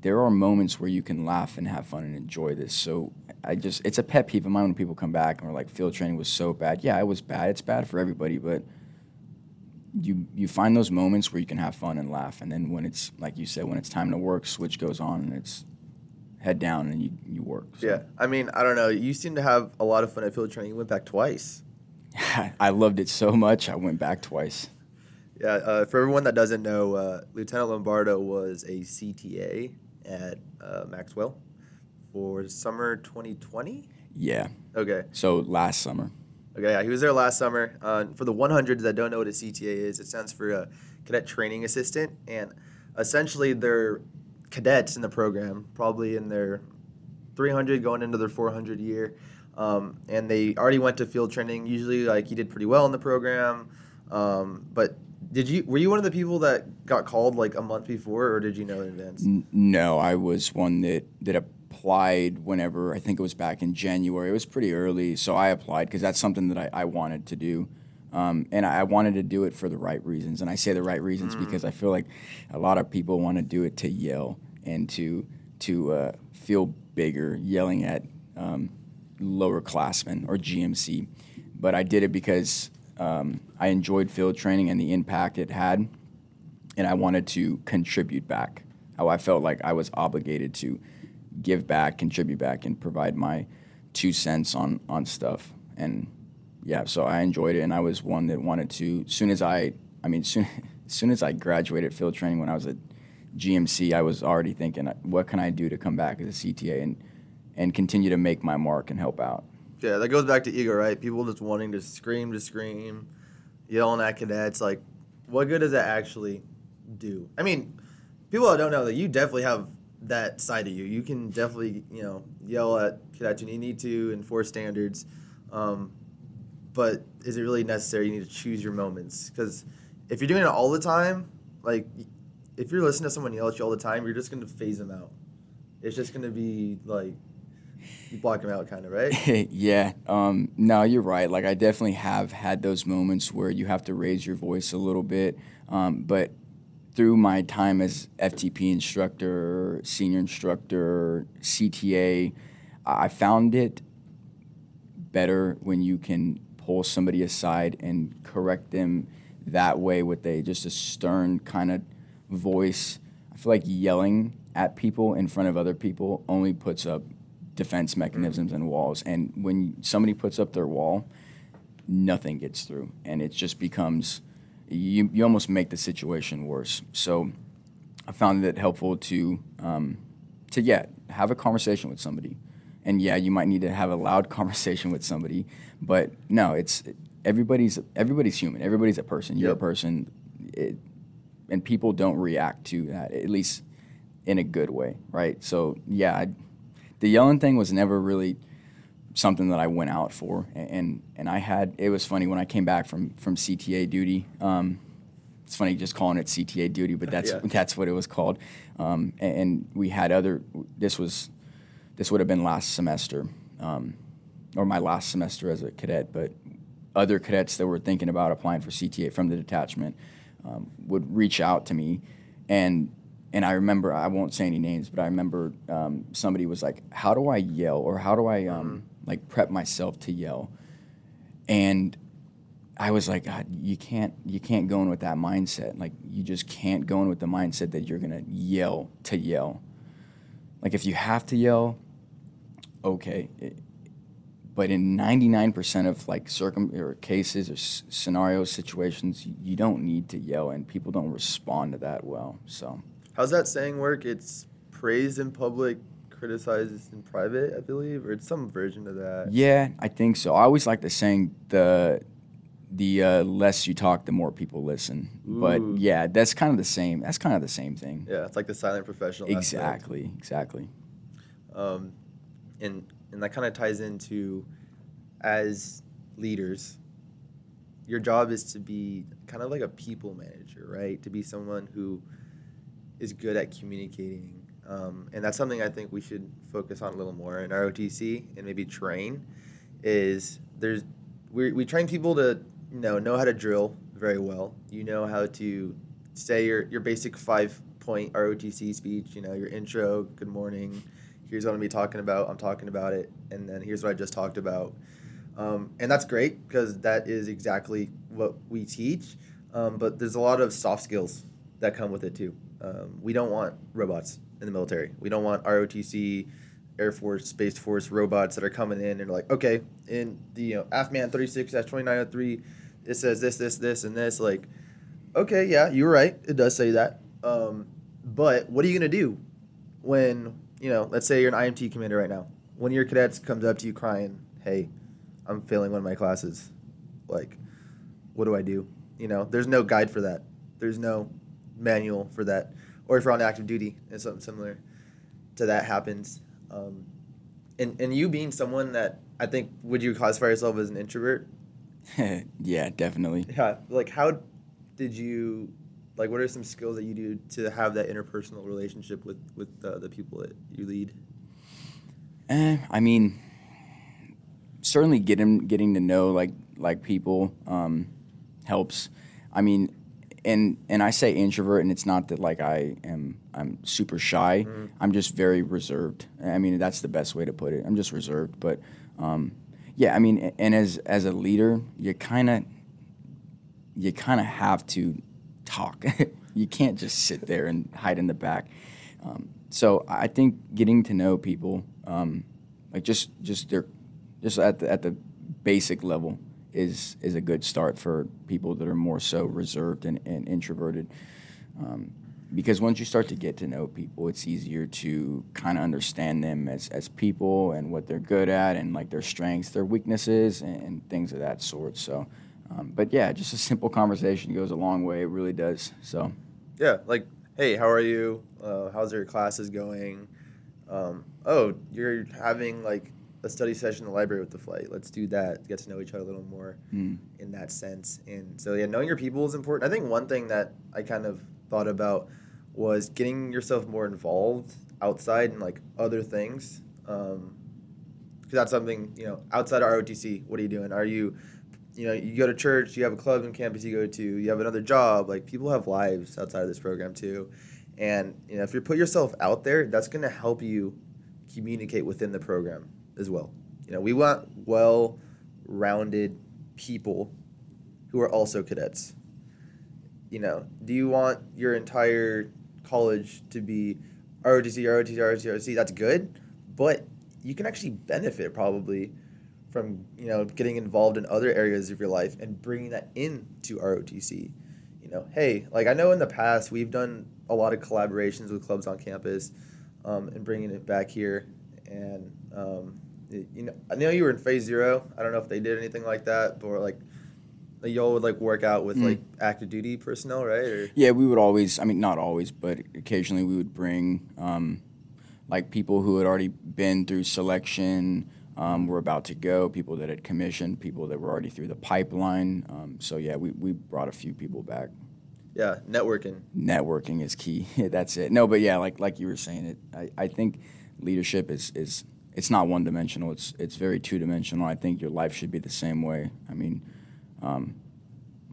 there are moments where you can laugh and have fun and enjoy this. So I just, it's a pet peeve of mine when people come back and are like, field training was so bad. Yeah, it was bad. It's bad for everybody, but you you find those moments where you can have fun and laugh, and then when it's like you said, when it's time to work, switch goes on and it's head down and you you work. So. Yeah. I mean, I don't know. You seem to have a lot of fun at field training. You went back twice. I loved it so much. I went back twice. Yeah, uh, for everyone that doesn't know, uh, Lieutenant Lombardo was a CTA at uh, Maxwell for summer 2020. Yeah. Okay, So last summer. okay, yeah, he was there last summer. Uh, for the 100s that don't know what a CTA is, it stands for a Cadet Training Assistant, and essentially they're cadets in the program, probably in their 300 going into their 400 year, um, and they already went to field training. Usually, like he did pretty well in the program, um, but did you were you one of the people that got called like a month before, or did you know in advance? N- no, I was one that that applied whenever I think it was back in January. It was pretty early, so I applied because that's something that I, I wanted to do. Um, and I wanted to do it for the right reasons. And I say the right reasons because I feel like a lot of people want to do it to yell and to to uh, feel bigger, yelling at um, lower classmen or GMC. But I did it because um, I enjoyed field training and the impact it had and I wanted to contribute back. How I felt like I was obligated to give back, contribute back, and provide my two cents on on stuff. And yeah, so I enjoyed it, and I was one that wanted to. Soon as I, I mean, soon as soon as I graduated field training when I was at GMC, I was already thinking, what can I do to come back as a CTA and and continue to make my mark and help out. Yeah, that goes back to ego, right? People just wanting to scream to scream, yelling at cadets. Like, what good does that actually do? I mean, people that don't know that you definitely have that side of you. You can definitely, you know, yell at cadets when you need to, enforce standards. Um, but is it really necessary? You need to choose your moments because if you're doing it all the time, like if you're listening to someone yell at you all the time, you're just gonna phase them out. It's just gonna be like you block them out, kind of, right? yeah. Um, no, you're right. Like I definitely have had those moments where you have to raise your voice a little bit. Um, but through my time as FTP instructor, senior instructor, CTA, I found it better when you can pull somebody aside and correct them that way with a just a stern kind of voice. I feel like yelling at people in front of other people only puts up defense mechanisms and walls. And when somebody puts up their wall, nothing gets through, and it just becomes you. You almost make the situation worse. So I found it helpful to um, to yeah have a conversation with somebody, and yeah, you might need to have a loud conversation with somebody, but no, it's everybody's everybody's human. Everybody's a person. You're a person. It, and people don't react to that at least in a good way, right? So yeah, I, the yelling thing was never really something that I went out for, and and, I had it was funny when I came back from from CTA duty. Um, it's funny just calling it CTA duty, but that's Yeah. that's what it was called. Um, and, and we had other. This was this would have been last semester, um, or my last semester as a cadet, but other cadets that were thinking about applying for CTA from the detachment um, would reach out to me, and and I remember I won't say any names, but I remember um, somebody was like, "How do I yell?" or "How do I um, like prep myself to yell?" And I was like, God, you can't you can't go in with that mindset. Like you just can't go in with the mindset that you're gonna yell to yell. Like if you have to yell, okay. It- but in 99% of like circum or cases or s- scenarios, situations, you, you don't need to yell, and people don't respond to that well. So How's that saying work? It's praised in public, criticized in private, I believe, or it's some version of that. yeah, I think so. I always like the saying the the uh, less you talk, the more people listen. But yeah, that's kind of the same. That's kind of the same thing. Yeah, it's like the silent professional. aspect. Exactly, exactly. Um, and and that kind of ties into as leaders, your job is to be kind of like a people manager, right? To be someone who is good at communicating. Um, and that's something I think we should focus on a little more in ROTC and maybe train. Is there's we we train people to you know know how to drill very well. You know how to say your your basic five point ROTC speech. You know your intro, good morning. Here's what I'm be talking about. I'm talking about it, and then here's what I just talked about. Um, and that's great because that is exactly what we teach. Um, but there's a lot of soft skills that come with it too. Um, we don't want robots in the military. We don't want ROTC, Air Force, Space Force robots that are coming in and like, okay, in the you know, AFMAN 36 2903, it says this, this, this, and this. Like, okay, yeah, you're right. It does say that. Um, but what are you going to do when, you know, let's say you're an IMT commander right now. One of your cadets comes up to you crying, hey, I'm failing one of my classes. Like, what do I do? You know, there's no guide for that. There's no manual for that. Or if you're on active duty and something similar to that happens. Um, and, and you being someone that I think, would you classify yourself as an introvert? yeah, definitely. Yeah. Like, how did you, like, what are some skills that you do to have that interpersonal relationship with, with uh, the people that you lead? Eh, I mean, certainly getting getting to know like like people um, helps. I mean, and and I say introvert, and it's not that like I am I'm super shy. I'm just very reserved. I mean, that's the best way to put it. I'm just reserved, but um, yeah, I mean, and as as a leader, you kind of you kind of have to talk. you can't just sit there and hide in the back. Um, so I think getting to know people, um, like just just their, just at the at the basic level, is is a good start for people that are more so reserved and, and introverted. Um, because once you start to get to know people, it's easier to kind of understand them as, as people and what they're good at and like their strengths, their weaknesses, and, and things of that sort. So, um, but yeah, just a simple conversation goes a long way. It really does. So, Yeah, like, hey, how are you? Uh, how's your classes going? Um, oh, you're having like a study session in the library with the flight. Let's do that. Get to know each other a little more mm, in that sense. And so, yeah, knowing your people is important. I think one thing that I kind of thought about was getting yourself more involved outside and like other things. Um, because that's something you know outside of ROTC. What are you doing? Are you, you know, you go to church. You have a club in campus you go to. You have another job. Like people have lives outside of this program too, and you know if you put yourself out there, that's going to help you communicate within the program as well. You know, we want well-rounded people who are also cadets. You know, do you want your entire college to be ROTC, ROTC, ROTC, ROTC? That's good, but you can actually benefit probably from you know getting involved in other areas of your life and bringing that into ROTC. You know, hey, like I know in the past we've done a lot of collaborations with clubs on campus, um, and bringing it back here. And um, you know, I know you were in phase zero. I don't know if they did anything like that, but like y'all would like work out with Mm. like active duty personnel, right? Or yeah, we would always, I mean, not always, but occasionally we would bring um, like people who had already been through selection, um, were about to go, people that had commissioned, people that were already through the pipeline. Um, so yeah, we, we brought a few people back. yeah, networking. networking is key. That's it. No, but yeah, like like you were saying, it. I, I think leadership is is it's not one dimensional. It's it's very two dimensional. I think your life should be the same way. I mean, um,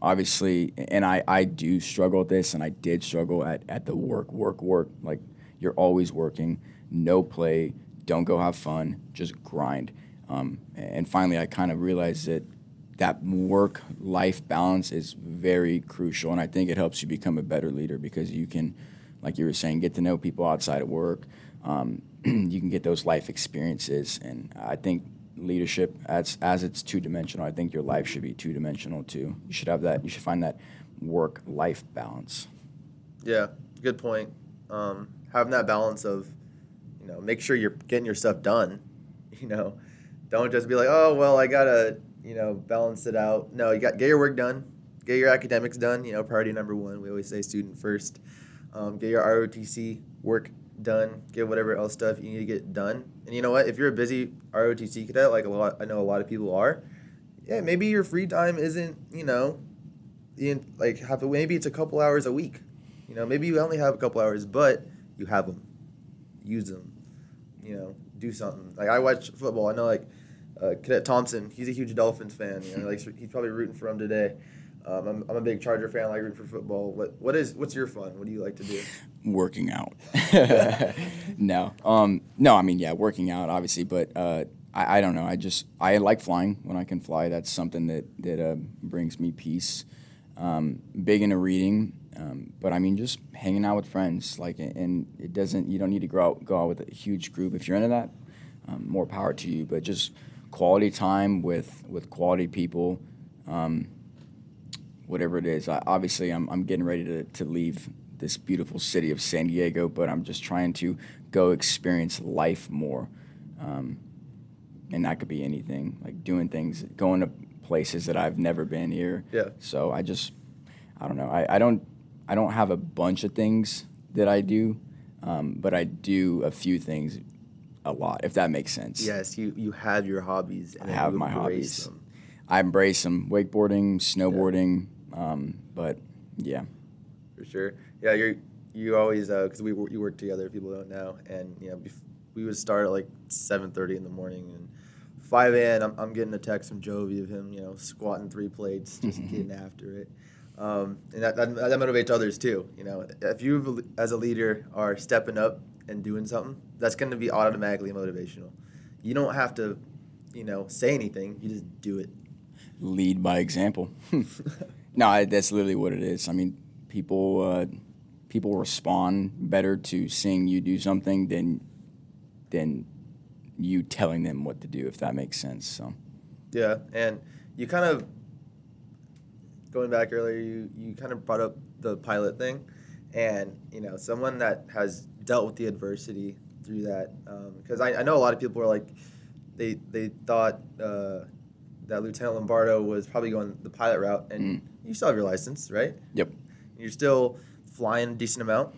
obviously, and I I do struggle with this, and I did struggle at at the work work work. Like you're always working, no play, don't go have fun, just grind. Um, and finally, I kind of realized that that work life balance is very crucial and i think it helps you become a better leader because you can like you were saying get to know people outside of work um, you can get those life experiences and i think leadership as as it's two-dimensional i think your life should be two-dimensional too you should have that you should find that work life balance Yeah, good point. Um, having that balance of, you know, make sure you're getting your stuff done. You know, don't just be like, oh well, I gotta, you know, balance it out. No, you got get your work done, get your academics done. You know, priority number one. We always say student first. Um, get your ROTC work done. Get whatever else stuff you need to get done. And you know what? If you're a busy ROTC cadet, like a lot, I know a lot of people are. Yeah, maybe your free time isn't, you know, in like have maybe it's a couple hours a week. You know, maybe you only have a couple hours, but you have them. Use them. You know, do something. Like I watch football. I know like uh, Cadet Thompson. He's a huge Dolphins fan. You know, like he's probably rooting for them today. Um, I'm, I'm a big Charger fan. I like rooting for football. What what is what's your fun? What do you like to do? working out. no, um, no. I mean, yeah, working out, obviously, but uh, I, I don't know. I just I like flying when I can fly. That's something that that uh, brings me peace. Um, big into reading, um, but I mean, just hanging out with friends. Like, and it doesn't. You don't need to go out go out with a huge group. If you're into that, um, more power to you. But just quality time with with quality people. Um, whatever it is. I, obviously, I'm, I'm getting ready to, to leave this beautiful city of San Diego, but I'm just trying to go experience life more. Um, and that could be anything, like doing things, going to places that I've never been here. Yeah. So I just, I don't know. I, I don't, I don't have a bunch of things that I do, um, but I do a few things a lot, if that makes sense. Yes, you you have your hobbies. And I have my hobbies. them. I embrace them: wakeboarding, snowboarding. Um, but yeah, for sure. Yeah, you're you always because we wor- you work together. People don't know, and you know bef- we would start at like seven thirty in the morning and five a.m. I'm, I'm getting a text from Jovi of him, you know, squatting three plates, just getting after it, um, and that, that that motivates others too. You know, if you as a leader are stepping up and doing something, that's going to be automatically motivational. You don't have to, you know, say anything. You just do it. lead by example. no, that's literally what it is. I mean, people uh, people respond better to seeing you do something than than you telling them what to do, if that makes sense. So Yeah, and you kind of going back earlier, you you kind of brought up the pilot thing, and you know, someone that has dealt with the adversity through that. Because I, I know a lot of people are like, they they thought uh, that Lieutenant Lombardo was probably going the pilot route, and you still have your license, right? Yep. You're still flying a decent amount.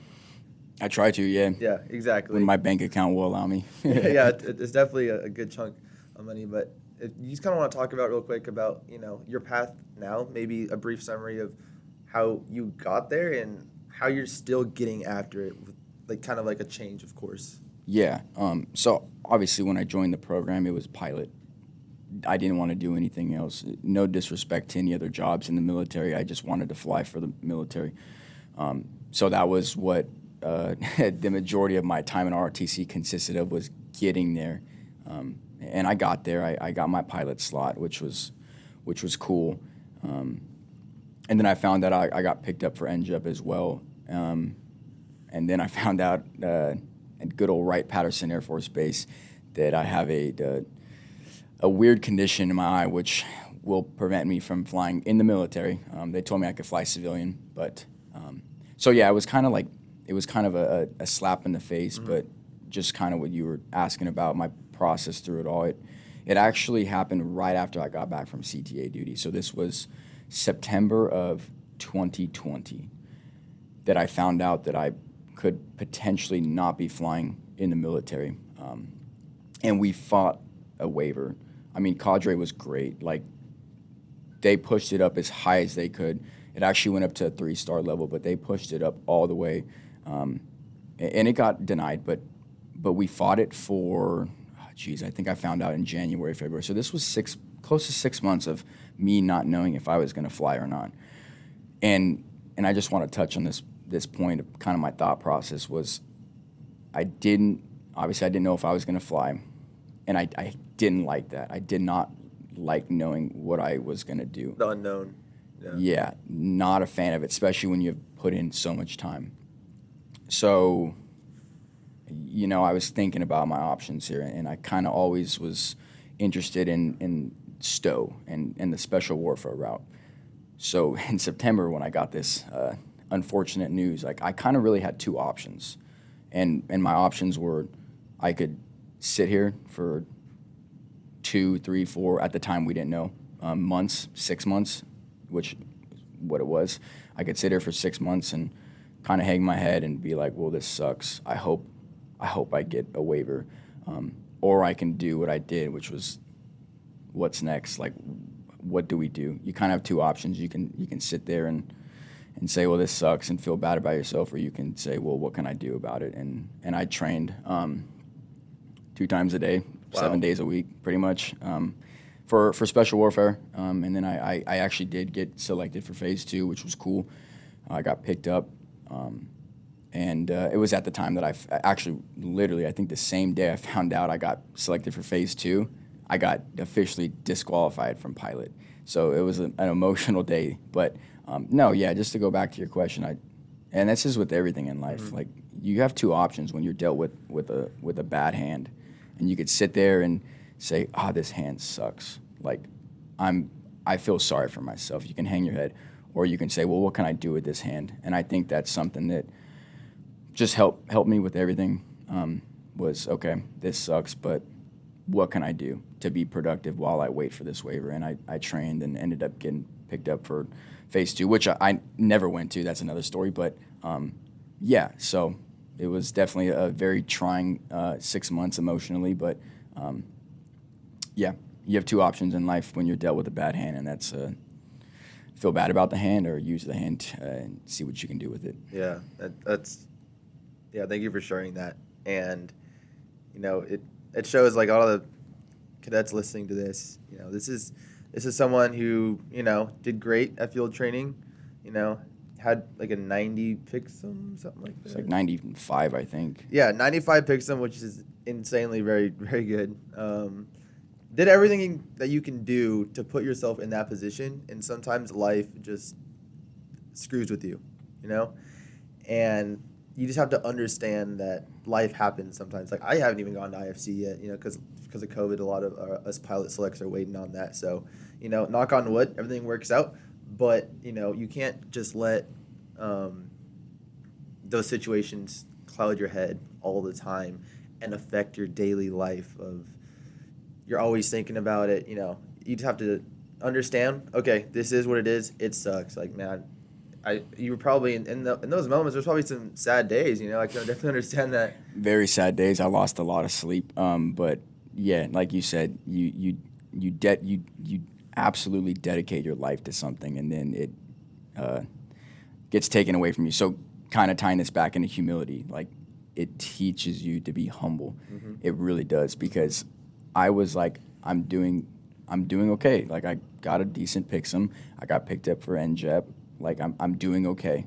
I try to, yeah. Yeah, exactly. When my bank account will allow me. yeah, it's definitely a, a good chunk of money. But you just kind of want to talk about real quick about you know your path now, maybe a brief summary of how you got there and how you're still getting after it, with like kind of like a change of course. Yeah. Um, so obviously, when I joined the program, it was pilot. I didn't want to do anything else. No disrespect to any other jobs in the military. I just wanted to fly for the military. Um, so that was what uh, the majority of my time in ROTC consisted of was getting there. Um, and I got there. I, I, got my pilot slot, which was which was cool. Um, and then I found out I, I, got picked up for NJEP as well. Um, and then I found out uh, at good old Wright Patterson Air Force Base that I have a, a, a weird condition in my eye, which will prevent me from flying in the military. Um, they told me I could fly civilian, but um, so yeah, it was kind of like it was kind of a, a slap in the face, mm-hmm. but just kind of what you were asking about my process through it all. It it actually happened right after I got back from CTA duty. So this was September of 2020 that I found out that I could potentially not be flying in the military. Um, and we fought a waiver. I mean, cadre was great. Like, they pushed it up as high as they could. It actually went up to a three star level, but they pushed it up all the way. Um, and it got denied, but but we fought it for, geez, I think I found out in January, February. So this was six, close to six months of me not knowing if I was going to fly or not. And and I just want to touch on this this point of kind of my thought process was I didn't obviously I didn't know if I was going to fly, and I, I didn't like that. I did not like knowing what I was going to do. The unknown. Yeah. yeah, not a fan of it, especially when you've put in so much time. So, you know, I was thinking about my options here, and I kind of always was interested in in STO and, and the special warfare route. So in September, when I got this uh, unfortunate news. Like I kind of really had two options, and and my options were, I could sit here for two, three, four. At the time, we didn't know um, months, six months, which what it was. I could sit here for six months and kind of hang my head and be like, "Well, this sucks. I hope, I hope I get a waiver." Um, or I can do what I did, which was, what's next? Like, what do we do? You kind of have two options. You can you can sit there and and say, well, this sucks and feel bad about yourself, or you can say, well, what can I do about it? And and I trained um, two times a day, wow. seven days a week, pretty much. Um, for, for special warfare, um, and then I, I, I, actually did get selected for phase two, which was cool. I got picked up, um, and uh, it was at the time that I f- actually, literally, I think the same day I found out I got selected for phase two, I got officially disqualified from pilot. So it was a, an emotional day, but um, no, yeah, just to go back to your question, I, and this is with everything in life. Mm-hmm. Like you have two options when you're dealt with with a with a bad hand, and you could sit there and say, "Ah, oh, this hand sucks." Like I'm, I feel sorry for myself. You can hang your head, or you can say, "Well, what can I do with this hand?" And I think that's something that just helped helped me with everything. Um, was okay, this sucks, but what can I do to be productive while I wait for this waiver? And I, I trained and ended up getting picked up for phase two, which I, I never went to. That's another story. But um, yeah, so it was definitely a very trying uh, six months emotionally. But um, yeah, you have two options in life when you're dealt with a bad hand, and that's uh, feel bad about the hand or use the hand uh, and see what you can do with it. Yeah, that, that's yeah. Thank you for sharing that. And you know, it it shows like all the cadets listening to this. You know, this is this is someone who you know did great at field training. You know, had like a 90 PCSM, something like that. It's like 95, I think. Yeah, 95 PCSM, which is insanely very, very good. Um, did everything that you can do to put yourself in that position, and sometimes life just screws with you, you know? And you just have to understand that life happens sometimes. Like, I haven't even gone to IFC yet, you know, because because of COVID, a lot of uh, us pilot selects are waiting on that. So, you know, knock on wood, everything works out. But you know, you can't just let um, those situations cloud your head all the time and affect your daily life of you're always thinking about it you know you just have to understand okay this is what it is it sucks like man I, you were probably in, in, the, in those moments. There's probably some sad days, you know. I can definitely understand that. Very sad days. I lost a lot of sleep. Um, but yeah, like you said, you you you de- you you absolutely dedicate your life to something, and then it uh, gets taken away from you. So, kind of tying this back into humility, like it teaches you to be humble. Mm-hmm. It really does because I was like, I'm doing, I'm doing okay. Like I got a decent PCSM. I got picked up for NJEP. Like I'm, I'm doing okay.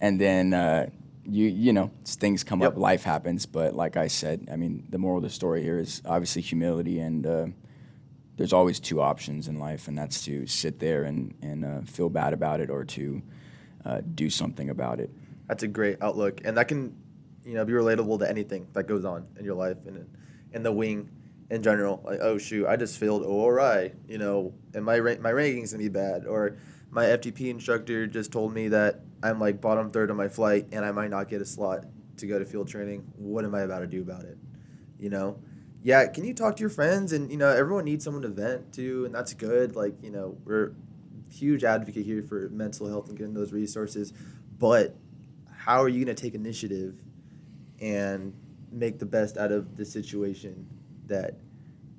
And then uh, you, you know, things come up, life happens. But like I said, I mean, the moral of the story here is obviously humility and. Uh, there's always two options in life, and that's to sit there and, and uh, feel bad about it or to uh, do something about it. That's a great outlook, and that can, you know, be relatable to anything that goes on in your life and in, the wing in general. Like, oh shoot, I just failed ORI, you know, and my ra- my ranking's gonna be bad, or my FTP instructor just told me that I'm like bottom third on my flight and I might not get a slot to go to field training. What am I about to do about it? You know. Yeah, can you talk to your friends and you know everyone needs someone to vent to and that's good. Like you know we're huge advocate here for mental health and getting those resources, but how are you going to take initiative and make the best out of the situation that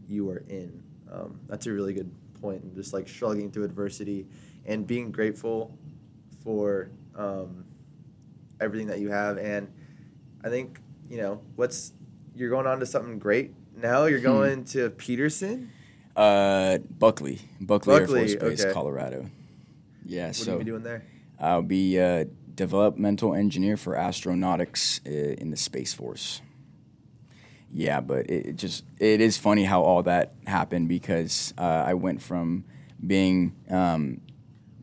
you are in? Um, that's a really good point. And just like struggling through adversity and being grateful for um, everything that you have. And I think, you know, what's you're going on to something great now. You're Hmm. going to Peterson. Uh, Buckley, Buckley, Air Force Base, okay. Colorado. Yeah, What so are you doing there? I'll be a developmental engineer for astronautics uh, in the Space Force. Yeah, but it, it just it is funny how all that happened because uh, I went from being um,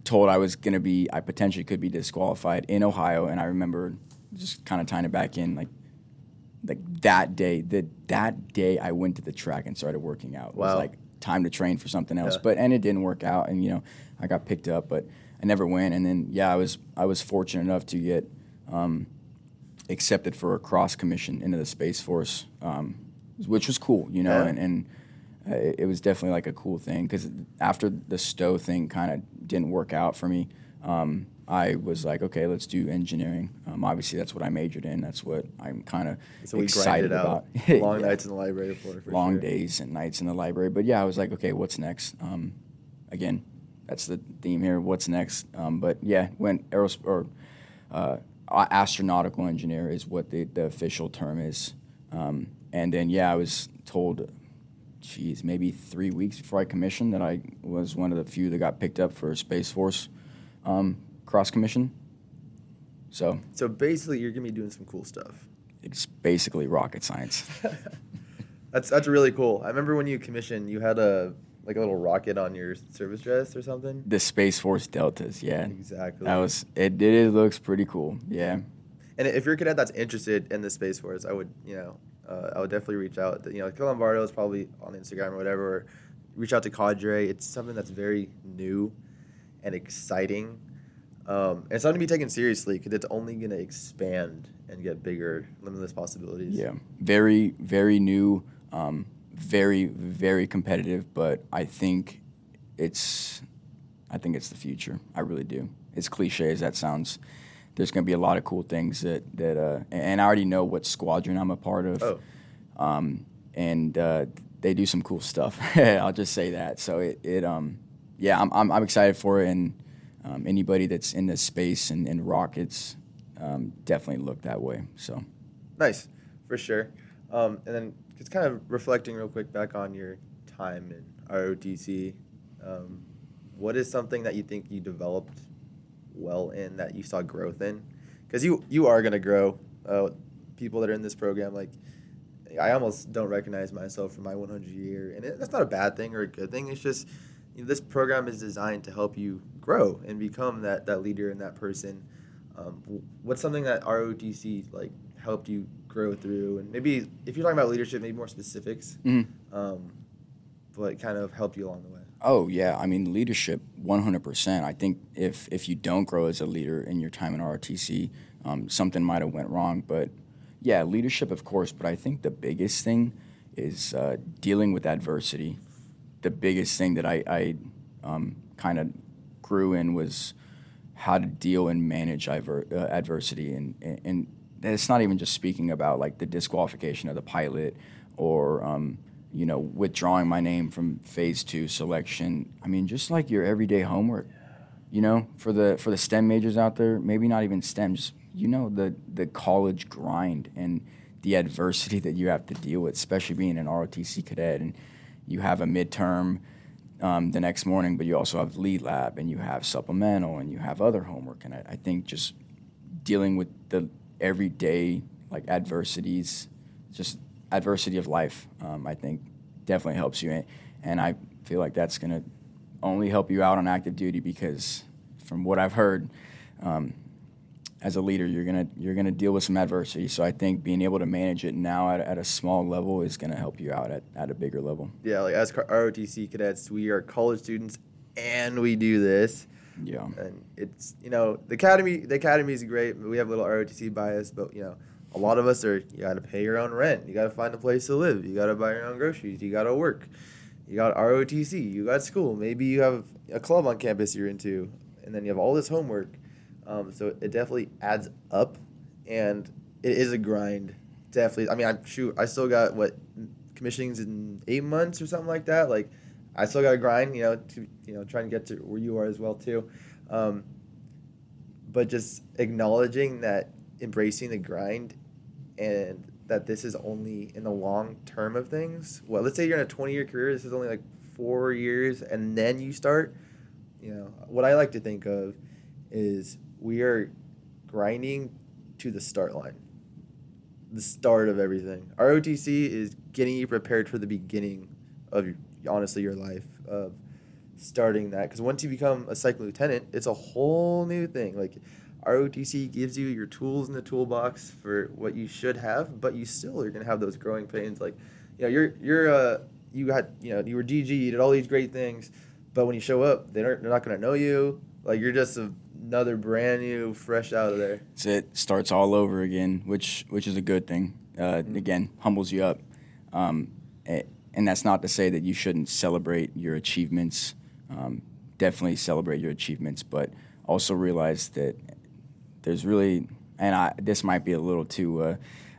told I was gonna be I potentially could be disqualified in Ohio, and I remember just kind of tying it back in like like that day that that day I went to the track and started working out. It was like time to train for something else. Yeah. But and it didn't work out and you know, I got picked up but I never went and then yeah, I was I was fortunate enough to get um, accepted for a cross commission into the Space Force, um, which was cool, you know, Yeah. and, and uh, it, it was definitely like a cool thing because after the STO thing kind of didn't work out for me, um, I was like, okay, let's do engineering. Um, obviously, that's what I majored in. That's what I'm kind of So we excited about. long Yeah. nights in the library for, for long sure. days and nights in the library. But yeah, I was like, okay, what's next? Um, again, that's the theme here. What's next? Um, but yeah, went aeros or uh, astronautical engineer is what the, the official term is. Um, and then yeah, I was told, geez, maybe three weeks before I commissioned that I was one of the few that got picked up for Space Force um, cross commission. So So basically, you're gonna be doing some cool stuff. it's basically rocket science. That's that's really cool. I remember when you commissioned, you had a like a little rocket on your service dress or something. the Space Force Deltas, yeah. Exactly. That was it. It looks pretty cool. Yeah. And if you're a cadet that's interested in the Space Force, I would, you know, uh, I would definitely reach out. You know, Kill Lombardo is probably on Instagram or whatever. Or reach out to Cadre. It's something that's very new and exciting. Um, not gonna be taken seriously because it's only going to expand and get bigger, limitless possibilities. Yeah. Very, very new. Um, very, very competitive. But I think it's, I think it's the future. I really do. As cliche as that sounds, there's going to be a lot of cool things that that. Uh, and I already know what squadron I'm a part of. Oh, um, and uh, they do some cool stuff. I'll just say that. So it, it um, yeah, I'm, I'm, I'm excited for it, and um, anybody that's in this space and, and rockets um, definitely look that way. So nice, for sure. Um, and then just kind of reflecting real quick back on your time in ROTC. Um, what is something that you think you developed well in that you saw growth in? Because you you are gonna grow. Uh, people that are in this program, like I almost don't recognize myself from my 100 year, and it, that's not a bad thing or a good thing. It's just this program is designed to help you grow and become that that leader and that person. Um, what's something that ROTC like helped you grow through, and maybe if you're talking about leadership, maybe more specifics, Mhm. um, but kind of helped you along the way. Oh yeah, I mean leadership, one hundred percent. I think if if you don't grow as a leader in your time in ROTC, um, something might have went wrong. But yeah, leadership, of course. But I think the biggest thing is uh, dealing with adversity. The biggest thing that I, I um, kind of grew in was how to deal and manage uh, adversity, and, and and it's not even just speaking about like the disqualification of the pilot or um, you know withdrawing my name from phase two selection. I mean, just like your everyday homework, you know, for the for the STEM majors out there, maybe not even STEM, just you know the the college grind and the adversity that you have to deal with, especially being an ROTC cadet and you have a midterm um, the next morning, but you also have lead lab and you have supplemental and you have other homework. And I, I think just dealing with the everyday like adversities, just adversity of life, um, I think definitely helps you. And and I feel like that's going to only help you out on active duty because from what I've heard, um, as a leader, you're gonna you're gonna deal with some adversity. So I think being able to manage it now at, at a small level is gonna help you out at, at a bigger level. Yeah, like as ROTC cadets, we are college students and we do this. Yeah. And it's you know the academy the academy is great. But we have a little ROTC bias, but you know a lot of us are you got to pay your own rent. You got to find a place to live. You got to buy your own groceries. You got to work. You got ROTC. You got school. Maybe you have a club on campus you're into, and then you have all this homework um, so it definitely adds up, and it is a grind. Definitely. I mean, I shoot. I still got what commissionings in eight months or something like that. Like, I still got to grind. You know, to you know, try and get to where you are as well too. Um, but just acknowledging that, embracing the grind, and that this is only in the long term of things. Well, let's say you're in a 20 year career. This is only like four years, and then you start. You know, what I like to think of is we are grinding to the start line, the start of everything. ROTC is getting you prepared for the beginning of honestly your life of starting that because once you become a cycling lieutenant, it's a whole new thing. Like ROTC gives you your tools in the toolbox for what you should have, but you still are gonna have those growing pains. Like, you know, you're you're uh you got you know you were DG, you did all these great things, but when you show up, they don't they're not gonna know you. Like you're just a another brand new, fresh out of there. So it starts all over again, which which is a good thing. Uh, mm-hmm. Again, humbles you up, um, and that's not to say that you shouldn't celebrate your achievements. Um, definitely celebrate your achievements, but also realize that there's really, and I, this might be a little too. Uh,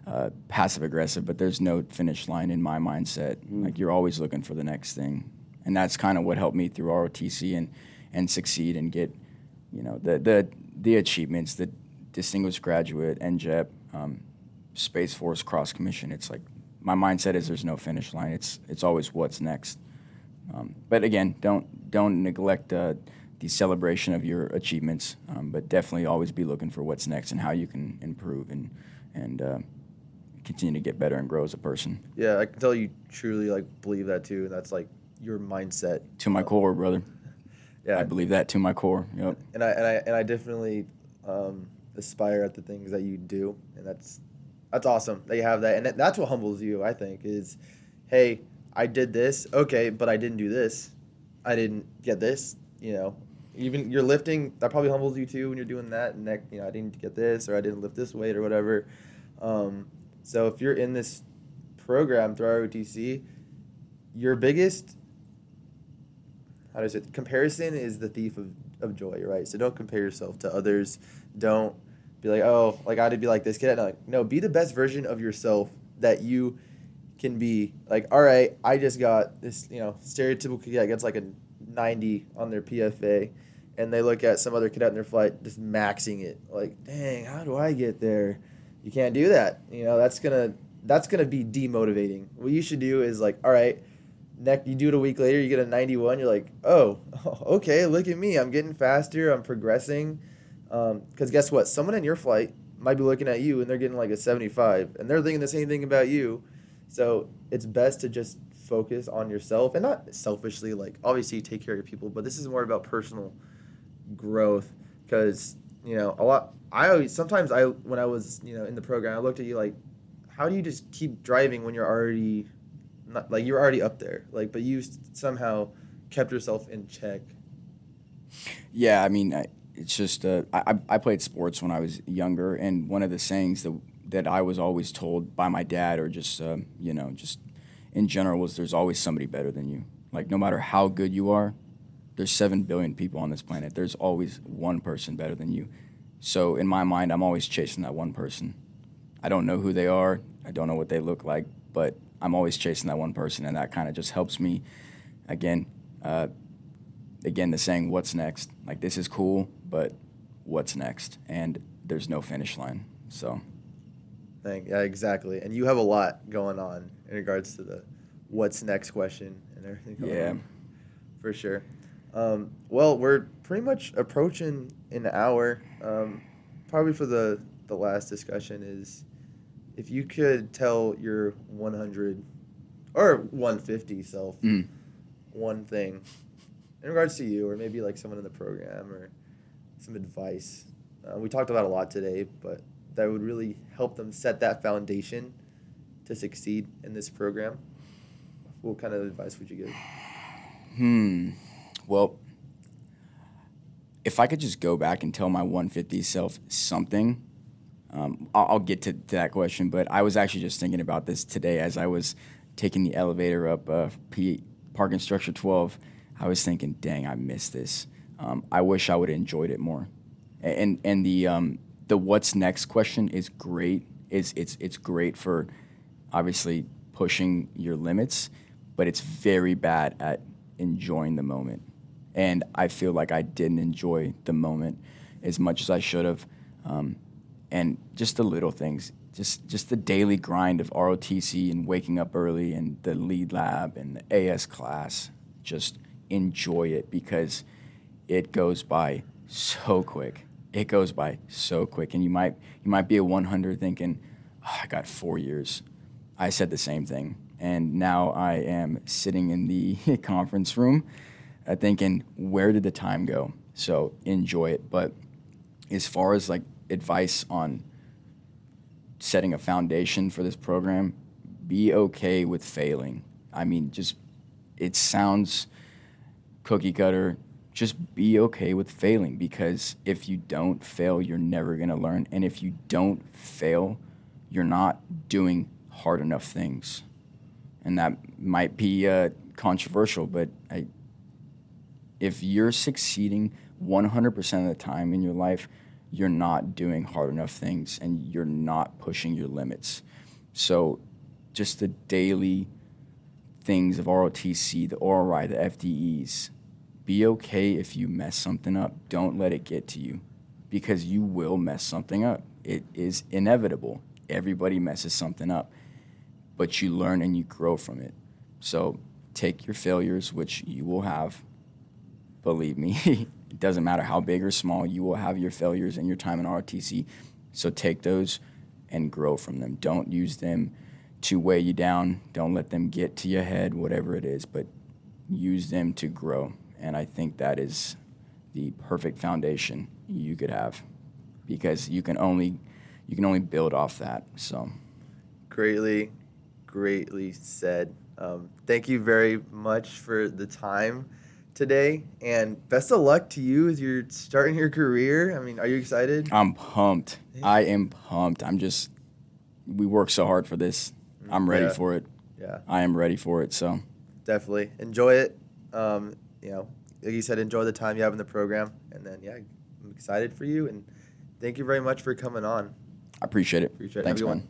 uh, passive aggressive, but there's no finish line in my mindset. Mm. Like you're always looking for the next thing, and that's kind of what helped me through ROTC and and succeed and get you know the the the achievements, the distinguished graduate, NJEP, um, Space Force Cross Commission. It's like my mindset is there's no finish line. It's it's always what's next. Um, but again, don't don't neglect uh, the celebration of your achievements, um, but definitely always be looking for what's next and how you can improve and and uh, continue to get better and grow as a person. Yeah, I can tell you truly like believe that too, and that's like your mindset. To my core, brother. Yeah, I believe that to my core. Yep. And I and I and I definitely um, aspire at the things that you do, and that's that's awesome that you have that, and that's what humbles you. I think is, hey, I did this, okay, but I didn't do this, I didn't get this. You know, even you're lifting, that probably humbles you too when you're doing that. And that, you know, I didn't get this, or I didn't lift this weight, or whatever. Um, so if you're in this program through ROTC, your biggest how does it comparison is the thief of, of joy right? So don't compare yourself to others. Don't be like oh like i'd be like this kid like, no be the best version of yourself that you can be. Like all right i just got this you know stereotypical cadet gets like a 90 on their pfa and they look at some other cadet in their flight just maxing it. Like dang how do i get there? You can't do that. You know that's gonna that's gonna be demotivating. What you should do is like all right next you do it a week later you get a 91 you're like oh okay look at me i'm getting faster i'm progressing. Because um, guess what? Someone in your flight might be looking at you and they're getting like a 75 and they're thinking the same thing about you. So it's best to just focus on yourself and not selfishly like obviously take care of your people but this is more about personal growth because you know a lot i always sometimes i when i was you know in the program i looked at you like how do you just keep driving when you're already not like you're already up there like but you somehow kept yourself in check yeah i mean it's just uh, I, I I played sports when I was younger, and one of the sayings that that I was always told by my dad, or just uh, you know, just in general, was there's always somebody better than you. Like no matter how good you are, there's seven billion people on this planet. There's always one person better than you. So in my mind, I'm always chasing that one person. I don't know who they are. I don't know what they look like, but I'm always chasing that one person, and that kind of just helps me. Again, uh, again, the saying, "What's next?" Like this is cool, but what's next? And there's no finish line. So thing. Yeah, exactly. And you have a lot going on in regards to the what's next question and everything. Yeah. on, for sure. Um, well, we're pretty much approaching an hour. Um, probably for the the last discussion is if you could tell your 100 or 150 self Mm. one thing in regards to you or maybe like someone in the program or some advice uh, we talked about a lot today but that would really help them set that foundation to succeed in this program what kind of advice would you give Hmm. Well, if I could just go back and tell my 150 self something, um, I'll, I'll get to, to that question. But I was actually just thinking about this today as I was taking the elevator up uh, P, parking structure 12. I was thinking, dang, I missed this. Um, I wish I would have enjoyed it more. And and the um, the what's next question is great. It's it's it's great for obviously pushing your limits, but it's very bad at enjoying the moment. And I feel like I didn't enjoy the moment as much as I should have. Um, and just the little things, just just the daily grind of ROTC and waking up early and the lead lab and the AS class. Just enjoy it because it goes by so quick. It goes by so quick, and you might you might be a 100 thinking, "Oh, I got four years. I said the same thing, and now I am sitting in the conference room, uh, thinking, where did the time go? So enjoy it. But as far as like advice on setting a foundation for this program, be okay with failing. I mean, just it sounds cookie cutter. Just be okay with failing because if you don't fail, you're never going to learn. And if you don't fail, you're not doing hard enough things. And that might be uh, controversial, but I, if you're succeeding 100% of the time in your life, you're not doing hard enough things and you're not pushing your limits. So, just the daily things of ROTC, the ORI, the FDEs, be okay if you mess something up. Don't let it get to you because you will mess something up. It is inevitable. Everybody messes something up, but you learn and you grow from it. So, take your failures, which you will have. Believe me, it doesn't matter how big or small, you will have your failures in your time in ROTC. So, take those and grow from them. Don't use them to weigh you down. Don't let them get to your head, whatever it is, but use them to grow. And I think that is the perfect foundation you could have because you can only you can only build off that. So greatly greatly said um, thank you very much for the time today and best of luck to you as you're starting your career i mean are you excited I'm pumped. I am pumped. I'm just we work so hard for this. I'm ready Yeah. for it. yeah I am ready for it. So definitely enjoy it um, you know like you said enjoy the time you have in the program and then yeah i'm excited for you and thank you very much for coming on I appreciate it. Appreciate it, Thanks, everyone. man.